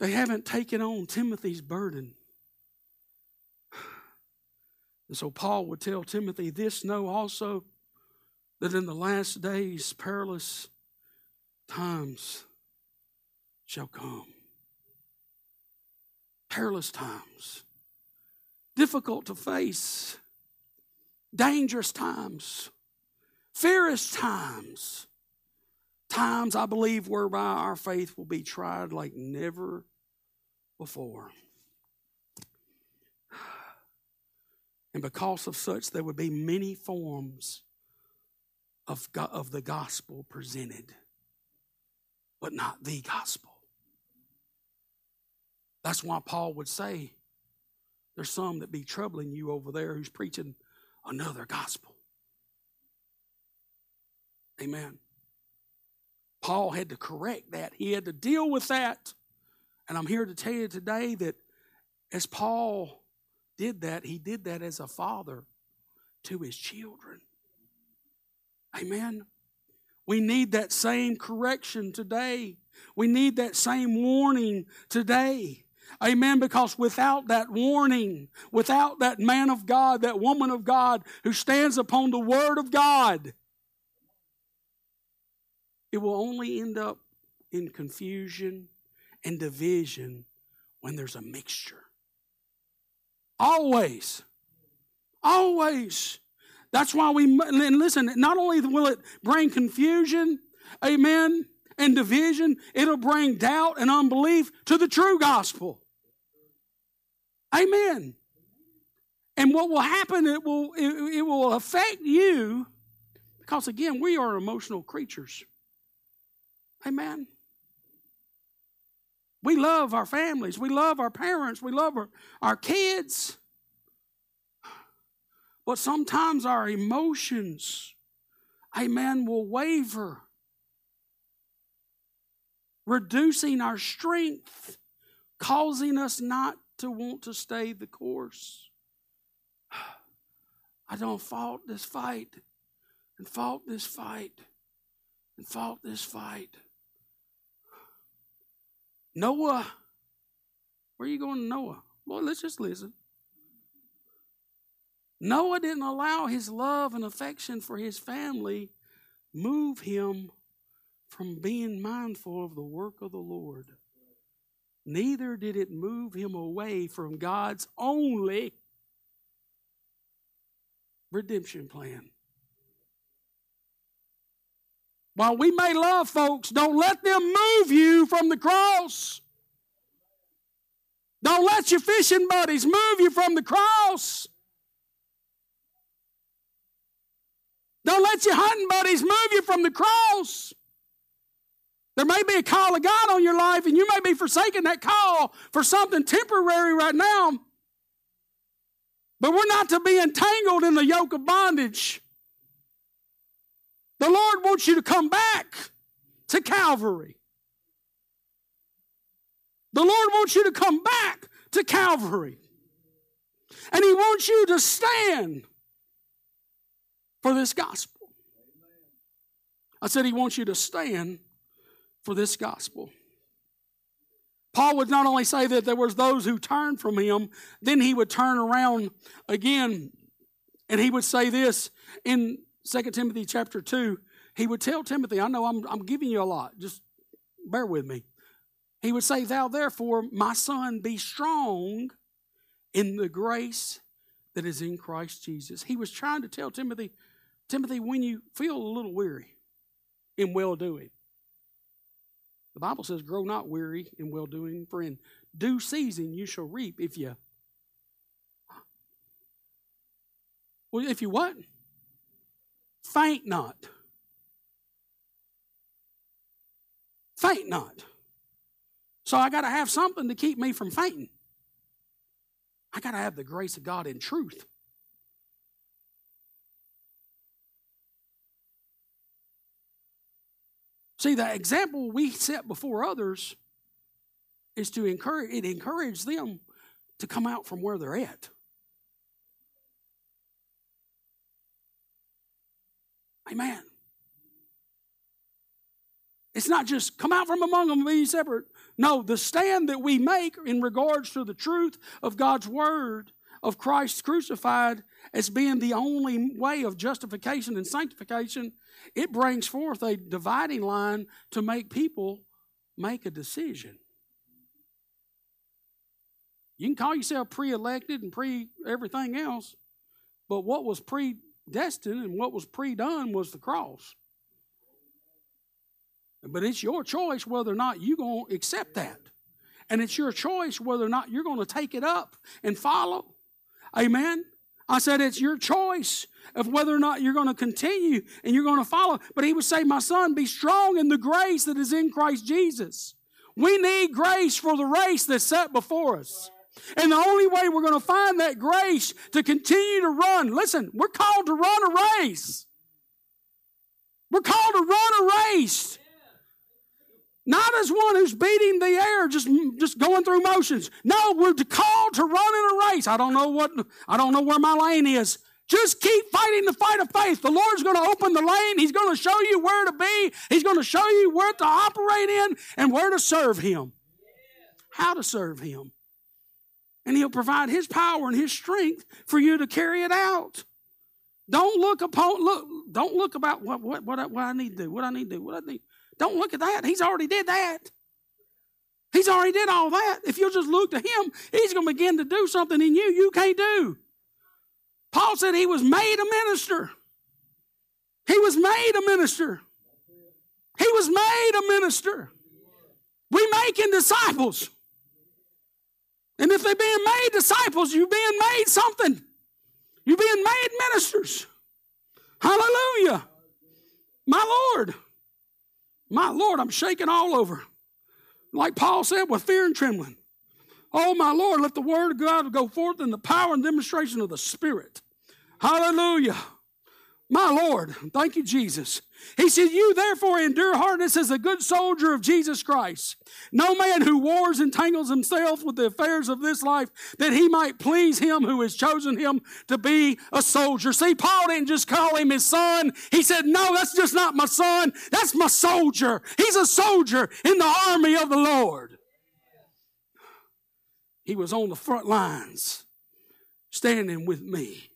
They haven't taken on Timothy's burden. *sighs* And so Paul would tell Timothy, This know also that in the last days perilous times shall come. Perilous times. Difficult to face dangerous times, fierce times, times I believe whereby our faith will be tried like never before. And because of such, there would be many forms of, of the gospel presented, but not the gospel. That's why Paul would say, There's some that be troubling you over there who's preaching another gospel. Amen. Paul had to correct that. He had to deal with that. And I'm here to tell you today that as Paul did that, he did that as a father to his children. Amen. We need that same correction today. We need that same warning today. Amen. Because without that warning, without that man of God, that woman of God who stands upon the word of God, it will only end up in confusion and division when there's a mixture. Always. Always. That's why we, and listen, not only will it bring confusion, amen, and division, it'll bring doubt and unbelief to the true gospel. Amen. And what will happen, it will, it, it will affect you because, again, we are emotional creatures. Amen. We love our families. We love our parents. We love our, our kids. But sometimes our emotions, amen, will waver, reducing our strength, causing us not to want to stay the course. *sighs* I don't fought this fight and fought this fight and fought this fight. Noah, where are you going Noah? Boy, let's just listen. Noah didn't allow his love and affection for his family move him from being mindful of the work of the Lord neither did it move him away from God's only redemption plan. While we may love folks, don't let them move you from the cross. Don't let your fishing buddies move you from the cross. Don't let your hunting buddies move you from the cross. There may be a call of God on your life, and you may be forsaking that call for something temporary right now. But we're not to be entangled in the yoke of bondage. The Lord wants you to come back to Calvary. The Lord wants you to come back to Calvary. And He wants you to stand for this gospel. I said He wants you to stand for this gospel. Paul would not only say that there was those who turned from him, then he would turn around again and he would say this in 2 Timothy chapter 2. He would tell Timothy, I know I'm, I'm giving you a lot, just bear with me. He would say, Thou therefore, my son, be strong in the grace that is in Christ Jesus. He was trying to tell Timothy, Timothy, when you feel a little weary in well doing, the Bible says, Grow not weary in well doing, for in due season you shall reap if you. Well, if you what? Faint not. Faint not. So I got to have something to keep me from fainting. I got to have the grace of God in truth. See, the example we set before others is to encourage it encourages them to come out from where they're at. Amen. It's not just come out from among them and be separate. No, the stand that we make in regards to the truth of God's word of Christ crucified as being the only way of justification and sanctification it brings forth a dividing line to make people make a decision. You can call yourself pre elected and pre everything else, but what was predestined and what was pre done was the cross. But it's your choice whether or not you're going to accept that. And it's your choice whether or not you're going to take it up and follow. Amen? I said, it's your choice of whether or not you're going to continue and you're going to follow. But he would say, My son, be strong in the grace that is in Christ Jesus. We need grace for the race that's set before us. And the only way we're going to find that grace to continue to run, listen, we're called to run a race. We're called to run a race. Not as one who's beating the air, just, just going through motions. No, we're called to run in a race. I don't know what, I don't know where my lane is. Just keep fighting the fight of faith. The Lord's going to open the lane. He's going to show you where to be. He's going to show you where to operate in and where to serve Him. How to serve Him. And He'll provide His power and His strength for you to carry it out. Don't look upon look. Don't look about what what what I, what I need to do. What I need to do. What I need. Don't look at that. He's already did that. He's already did all that. If you'll just look to Him, He's going to begin to do something in you you can't do. Paul said he was made a minister. He was made a minister. He was made a minister. We making disciples. And if they're being made disciples, you're being made something. You're being made ministers. Hallelujah. My Lord. My Lord, I'm shaking all over. Like Paul said, with fear and trembling. Oh, my Lord, let the word of God go forth in the power and demonstration of the Spirit. Hallelujah. My Lord, thank you, Jesus. He said, You therefore endure hardness as a good soldier of Jesus Christ. No man who wars entangles himself with the affairs of this life that he might please him who has chosen him to be a soldier. See, Paul didn't just call him his son. He said, No, that's just not my son. That's my soldier. He's a soldier in the army of the Lord. He was on the front lines, standing with me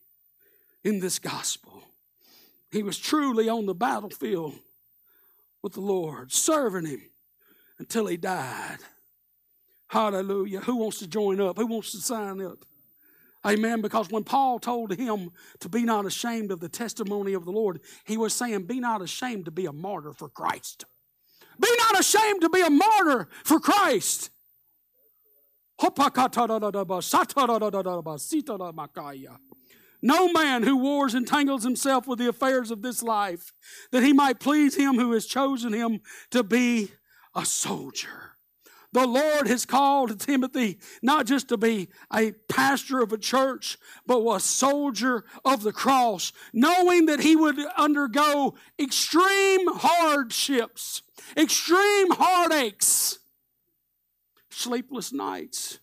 in this gospel. He was truly on the battlefield with the Lord, serving Him until He died. Hallelujah. Who wants to join up? Who wants to sign up? Amen. Because when Paul told him to be not ashamed of the testimony of the Lord, he was saying, Be not ashamed to be a martyr for Christ. Be not ashamed to be a martyr for Christ. No man who wars entangles himself with the affairs of this life, that he might please him who has chosen him to be a soldier. The Lord has called Timothy not just to be a pastor of a church, but a soldier of the cross, knowing that he would undergo extreme hardships, extreme heartaches, sleepless nights.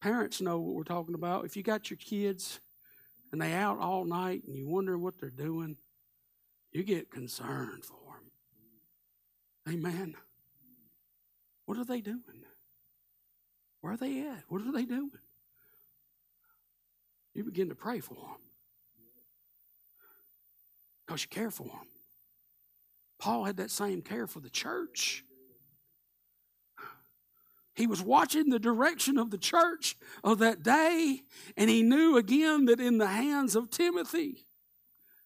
Parents know what we're talking about. If you got your kids and they out all night and you wonder what they're doing, you get concerned for them. Amen. What are they doing? Where are they at? What are they doing? You begin to pray for them because you care for them. Paul had that same care for the church. He was watching the direction of the church of that day, and he knew again that in the hands of Timothy,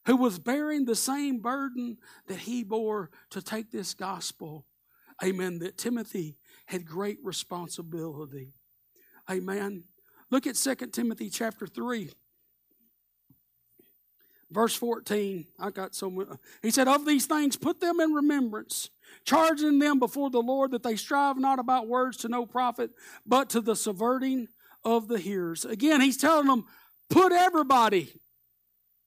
who was bearing the same burden that he bore to take this gospel, amen, that Timothy had great responsibility. Amen. Look at 2 Timothy chapter 3. Verse 14, I got so much. He said, Of these things, put them in remembrance, charging them before the Lord that they strive not about words to no profit, but to the subverting of the hearers. Again, he's telling them, put everybody,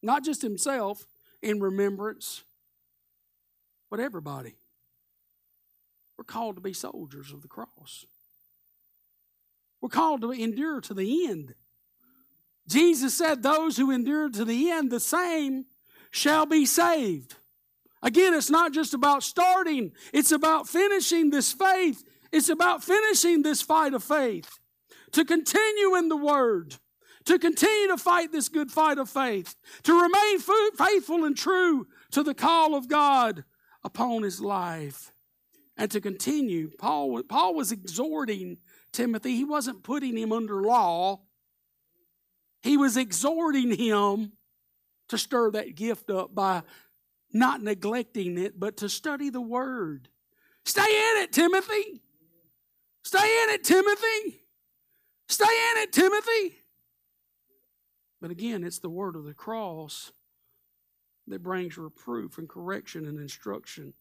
not just himself, in remembrance, but everybody. We're called to be soldiers of the cross. We're called to endure to the end. Jesus said, Those who endure to the end, the same shall be saved. Again, it's not just about starting, it's about finishing this faith. It's about finishing this fight of faith. To continue in the Word, to continue to fight this good fight of faith, to remain faithful and true to the call of God upon his life, and to continue. Paul, Paul was exhorting Timothy, he wasn't putting him under law, he was exhorting him to stir that gift up by not neglecting it, but to study the word. Stay in it, Timothy. Stay in it, Timothy. Stay in it, Timothy. But again, it's the word of the cross that brings reproof and correction and instruction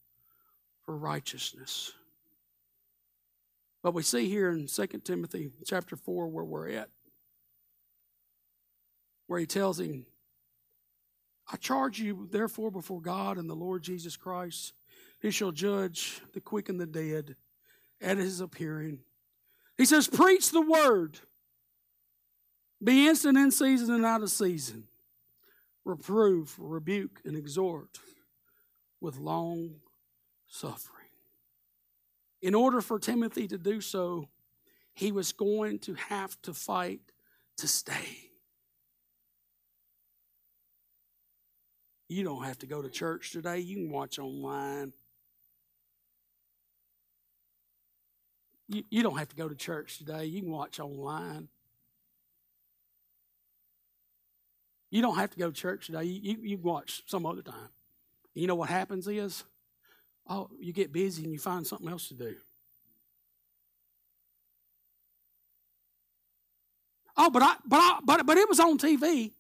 for righteousness. But we see here in 2 Timothy chapter 4 where we're at, where he tells him, I charge you therefore before God and the Lord Jesus Christ, who shall judge the quick and the dead at his appearing. He says, Preach the word. Be instant in season and out of season. Reprove, rebuke, and exhort with long suffering. In order for Timothy to do so, he was going to have to fight to stay. You don't have to go to church today, you can watch online. You, you don't have to go to church today, you can watch online. You don't have to go to church today, you, you, you can watch some other time. You know what happens is, oh, you get busy and you find something else to do. Oh, but I, but I, but but it was on TV.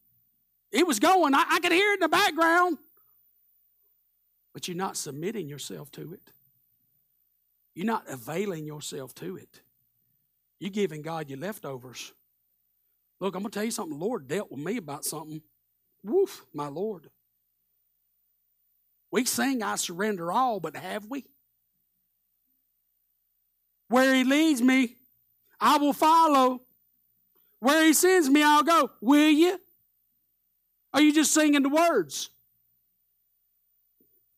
It was going. I, I could hear it in the background. But you're not submitting yourself to it. You're not availing yourself to it. You're giving God your leftovers. Look, I'm going to tell you something. The Lord dealt with me about something. Woof, my Lord. We sing, I surrender all, but have we? Where He leads me, I will follow. Where He sends me, I'll go. Will you? Are you just singing the words?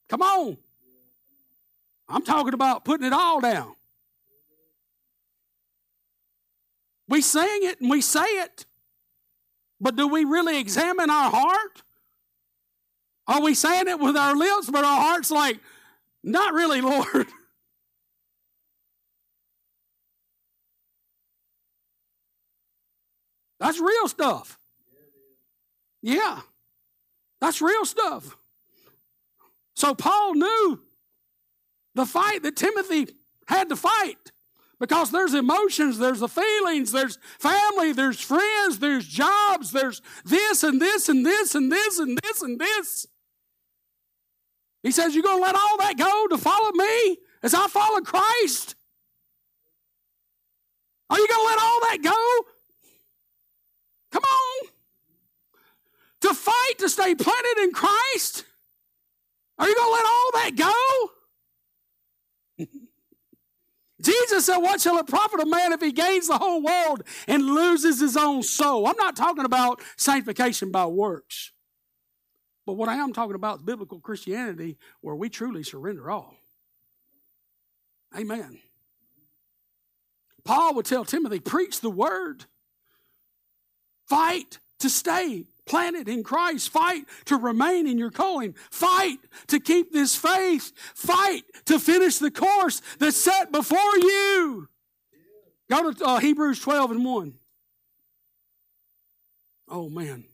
Come on. I'm talking about putting it all down. We sing it and we say it, but do we really examine our heart? Are we saying it with our lips, but our heart's like, not really, Lord? *laughs* That's real stuff. Yeah, that's real stuff. So Paul knew the fight that Timothy had to fight because there's emotions, there's the feelings, there's family, there's friends, there's jobs, there's this and this and this and this and this and this. He says, You're going to let all that go to follow me as I follow Christ? Are you going to let all that go? Come on. To fight to stay planted in Christ? Are you going to let all that go? *laughs* Jesus said, What shall it profit a man if he gains the whole world and loses his own soul? I'm not talking about sanctification by works. But what I am talking about is biblical Christianity where we truly surrender all. Amen. Paul would tell Timothy, preach the word. Fight to stay planted in Christ. Fight to remain in your calling. Fight to keep this faith. Fight to finish the course that's set before you. Go to uh, Hebrews 12 and 1. Oh, man.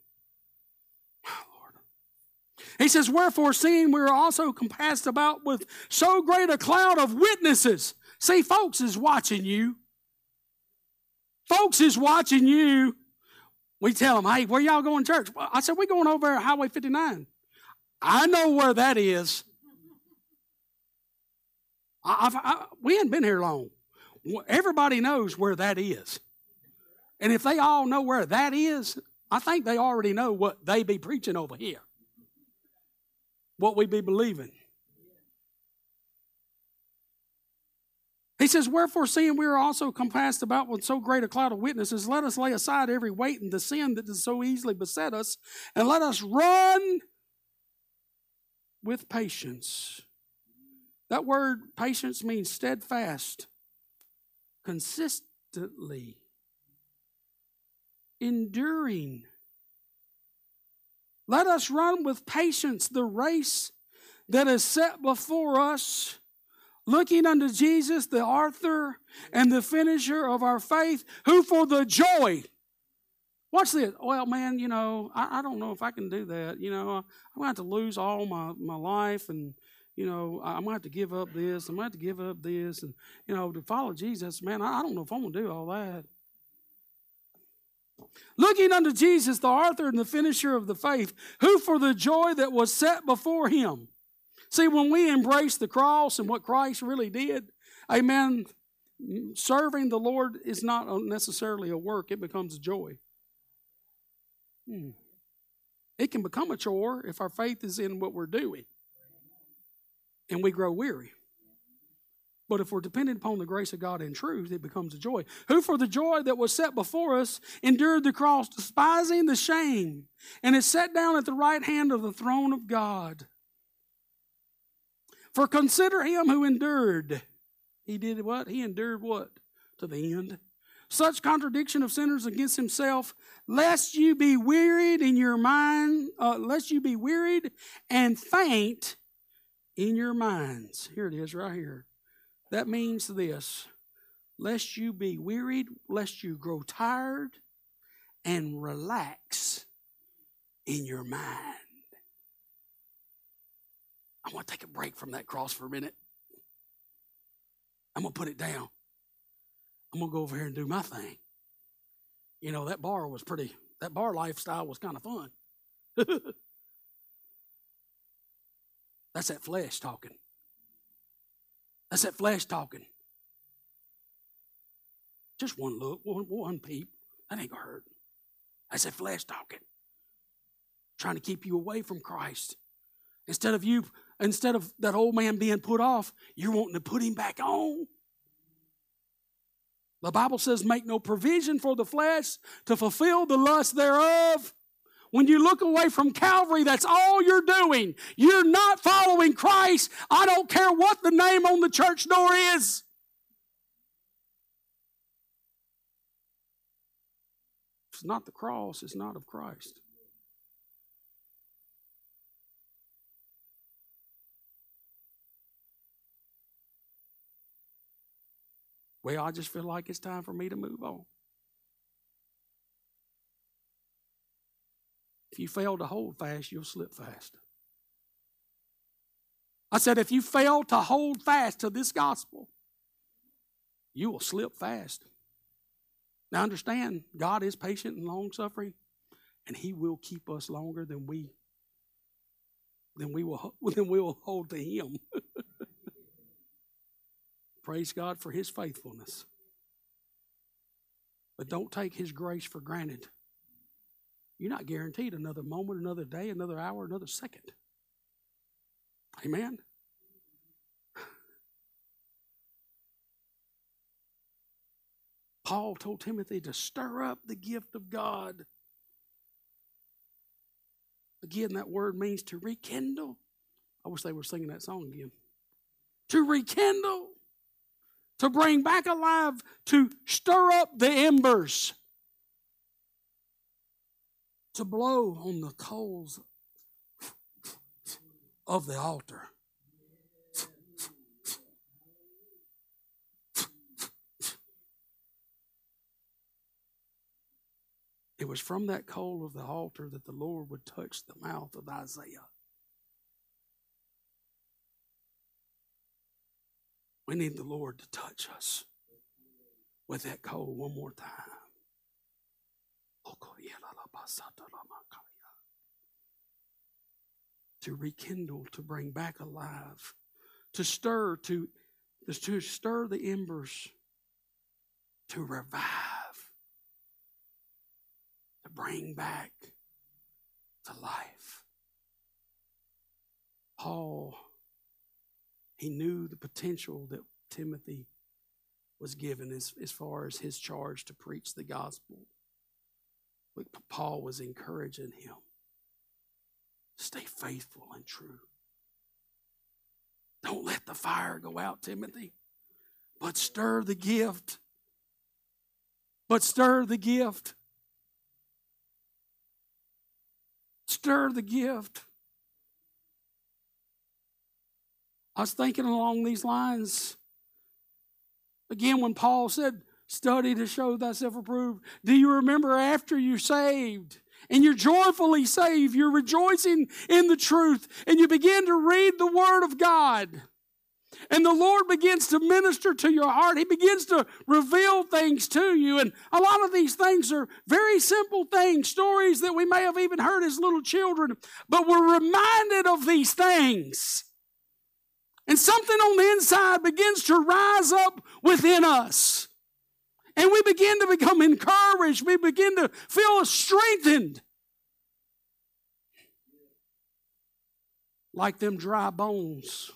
He says, Wherefore, seeing we are also compassed about with so great a cloud of witnesses. See, folks is watching you. Folks is watching you. We tell them, hey, where y'all going church? I said, we going over Highway 59. I know where that is. I, we hadn't been here long. Everybody knows where that is. And if they all know where that is, I think they already know what they be preaching over here. What we be believing. He says, Wherefore, seeing we are also compassed about with so great a cloud of witnesses, let us lay aside every weight and the sin that does so easily beset us, and let us run with patience. That word patience means steadfast, consistently, enduring. Let us run with patience the race that is set before us looking unto Jesus, the author and the finisher of our faith, who for the joy, watch this. Well, man, you know, I, I don't know if I can do that. You know, I'm going to have to lose all my, my life and, you know, I'm going to have to give up this. I'm going to have to give up this. And, you know, to follow Jesus, man, I, I don't know if I'm going to do all that. Looking unto Jesus, the author and the finisher of the faith, who for the joy that was set before him See, when we embrace the cross and what Christ really did, amen, serving the Lord is not necessarily a work, it becomes a joy. Hmm. It can become a chore if our faith is in what we're doing and we grow weary. But if we're dependent upon the grace of God in truth, it becomes a joy. Who, for the joy that was set before us, endured the cross, despising the shame, and is set down at the right hand of the throne of God. For consider him who endured. He did what? He endured what? To the end. Such contradiction of sinners against himself, lest you be wearied in your mind, uh, lest you be wearied and faint in your minds. Here it is, right here. That means this lest you be wearied, lest you grow tired and relax in your mind. I want to take a break from that cross for a minute. I'm going to put it down. I'm going to go over here and do my thing. You know, that bar was pretty, that bar lifestyle was kind of fun. *laughs* That's that flesh talking. That's that flesh talking. Just one look, one, one peep. That ain't going to hurt. That's that flesh talking. Trying to keep you away from Christ. Instead of you instead of that old man being put off, you're wanting to put him back on. The Bible says, make no provision for the flesh to fulfill the lust thereof. When you look away from Calvary, that's all you're doing. You're not following Christ. I don't care what the name on the church door is. It's not the cross, it's not of Christ. Well, I just feel like it's time for me to move on. If you fail to hold fast, you'll slip fast. I said, if you fail to hold fast to this gospel, you will slip fast. Now, understand, God is patient and long suffering, and He will keep us longer than we than we will *laughs* than we will hold to Him. *laughs* Praise God for His faithfulness. But don't take His grace for granted. You're not guaranteed another moment, another day, another hour, another second. Amen? *sighs* Paul told Timothy to stir up the gift of God. Again, that word means to rekindle. I wish they were singing that song again. To rekindle, to bring back alive, to stir up the embers, to blow on the coals of the altar. It was from that coal of the altar that the Lord would touch the mouth of Isaiah. We need the Lord to touch us with that coal one more time. To rekindle, to bring back alive, to stir, to, to stir the embers, to revive, to bring back to life. Paul he knew the potential that Timothy was given as, as far as his charge to preach the gospel. But Paul was encouraging him stay faithful and true. Don't let the fire go out, Timothy, but stir the gift. But stir the gift. Stir the gift. I was thinking along these lines. Again, when Paul said, Study to show thyself approved, do you remember after you're saved? and you're joyfully saved, you're rejoicing in the truth, and you begin to read the Word of God. And the Lord begins to minister to your heart. He begins to reveal things to you. And a lot of these things are very simple things, stories that we may have even heard as little children, but we're reminded of these things. And something on the inside begins to rise up within us. And we begin to become encouraged. We begin to feel strengthened. Like them dry bones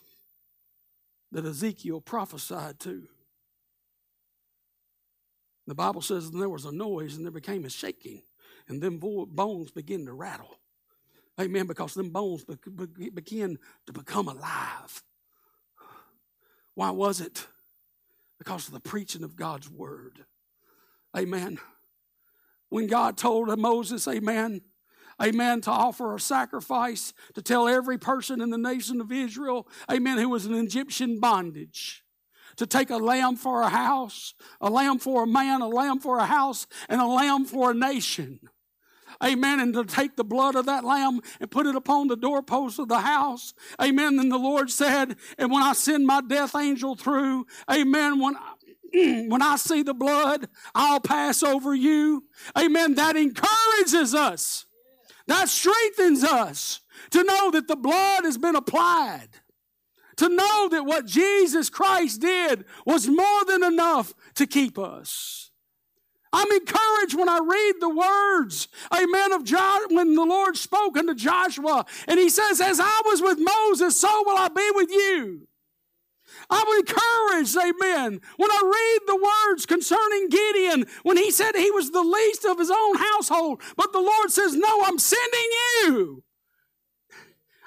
that Ezekiel prophesied to. The Bible says there was a noise and there became a shaking, and them bones began to rattle. Amen. Because them bones begin to become alive. Why was it? Because of the preaching of God's word. Amen. When God told Moses, Amen, Amen, to offer a sacrifice to tell every person in the nation of Israel, Amen, who was in Egyptian bondage to take a lamb for a house, a lamb for a man, a lamb for a house, and a lamb for a nation. Amen. And to take the blood of that lamb and put it upon the doorpost of the house. Amen. Then the Lord said, and when I send my death angel through, amen, when *clears throat* when I see the blood, I'll pass over you. Amen. That encourages us. That strengthens us to know that the blood has been applied. To know that what Jesus Christ did was more than enough to keep us. I'm encouraged when I read the words, amen, of John, when the Lord spoke unto Joshua, and he says, As I was with Moses, so will I be with you. I'm encouraged, amen, when I read the words concerning Gideon, when he said he was the least of his own household, but the Lord says, No, I'm sending you.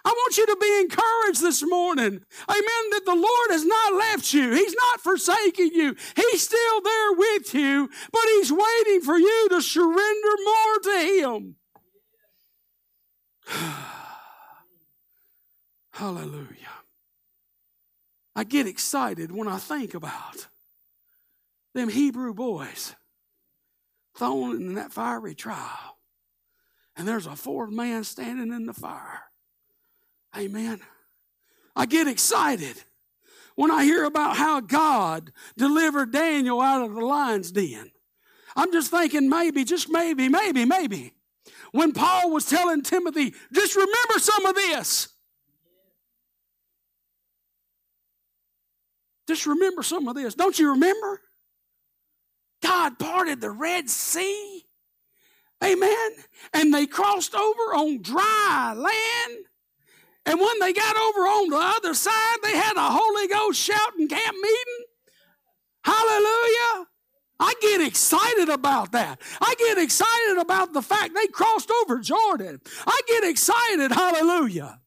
I want you to be encouraged this morning. Amen. That the Lord has not left you. He's not forsaking you. He's still there with you, but He's waiting for you to surrender more to Him. *sighs* Hallelujah. I get excited when I think about them Hebrew boys thrown in that fiery trial. And there's a fourth man standing in the fire. Amen. I get excited when I hear about how God delivered Daniel out of the lion's den. I'm just thinking maybe, just maybe, maybe, maybe. When Paul was telling Timothy, just remember some of this. Just remember some of this. Don't you remember? God parted the Red Sea. Amen. And they crossed over on dry land. And when they got over on the other side, they had a Holy Ghost shouting camp meeting. Hallelujah. I get excited about that. I get excited about the fact they crossed over Jordan. I get excited, hallelujah.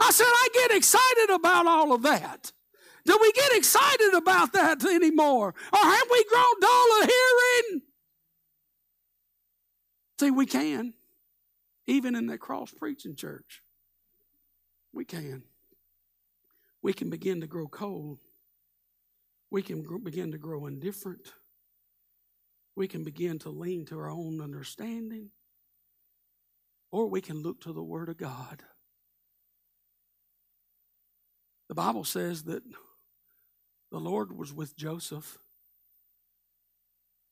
I said, I get excited about all of that. Do we get excited about that anymore? Or have we grown dull of hearing? See, we can, even in that cross preaching church. We can. We can begin to grow cold. We can begin to grow indifferent we can begin to lean to our own understanding, or we can look to the Word of God. The Bible says that the Lord was with Joseph.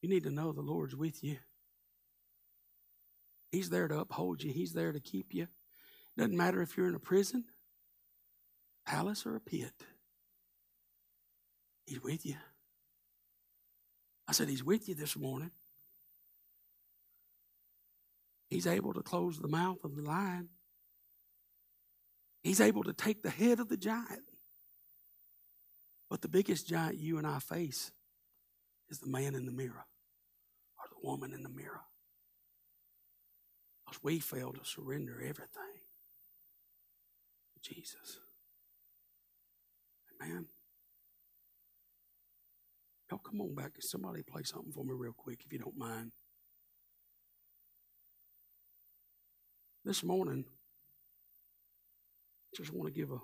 You need to know the Lord's with you. He's there to uphold you, He's there to keep you. Doesn't matter if you're in a prison, palace, or a pit, He's with you. I said, He's with you this morning. He's able to close the mouth of the lion. He's able to take the head of the giant. But the biggest giant you and I face is the man in the mirror or the woman in the mirror. Because we fail to surrender everything to Jesus. Amen. Y'all come on back. Somebody play something for me real quick, if you don't mind. This morning, just want to give a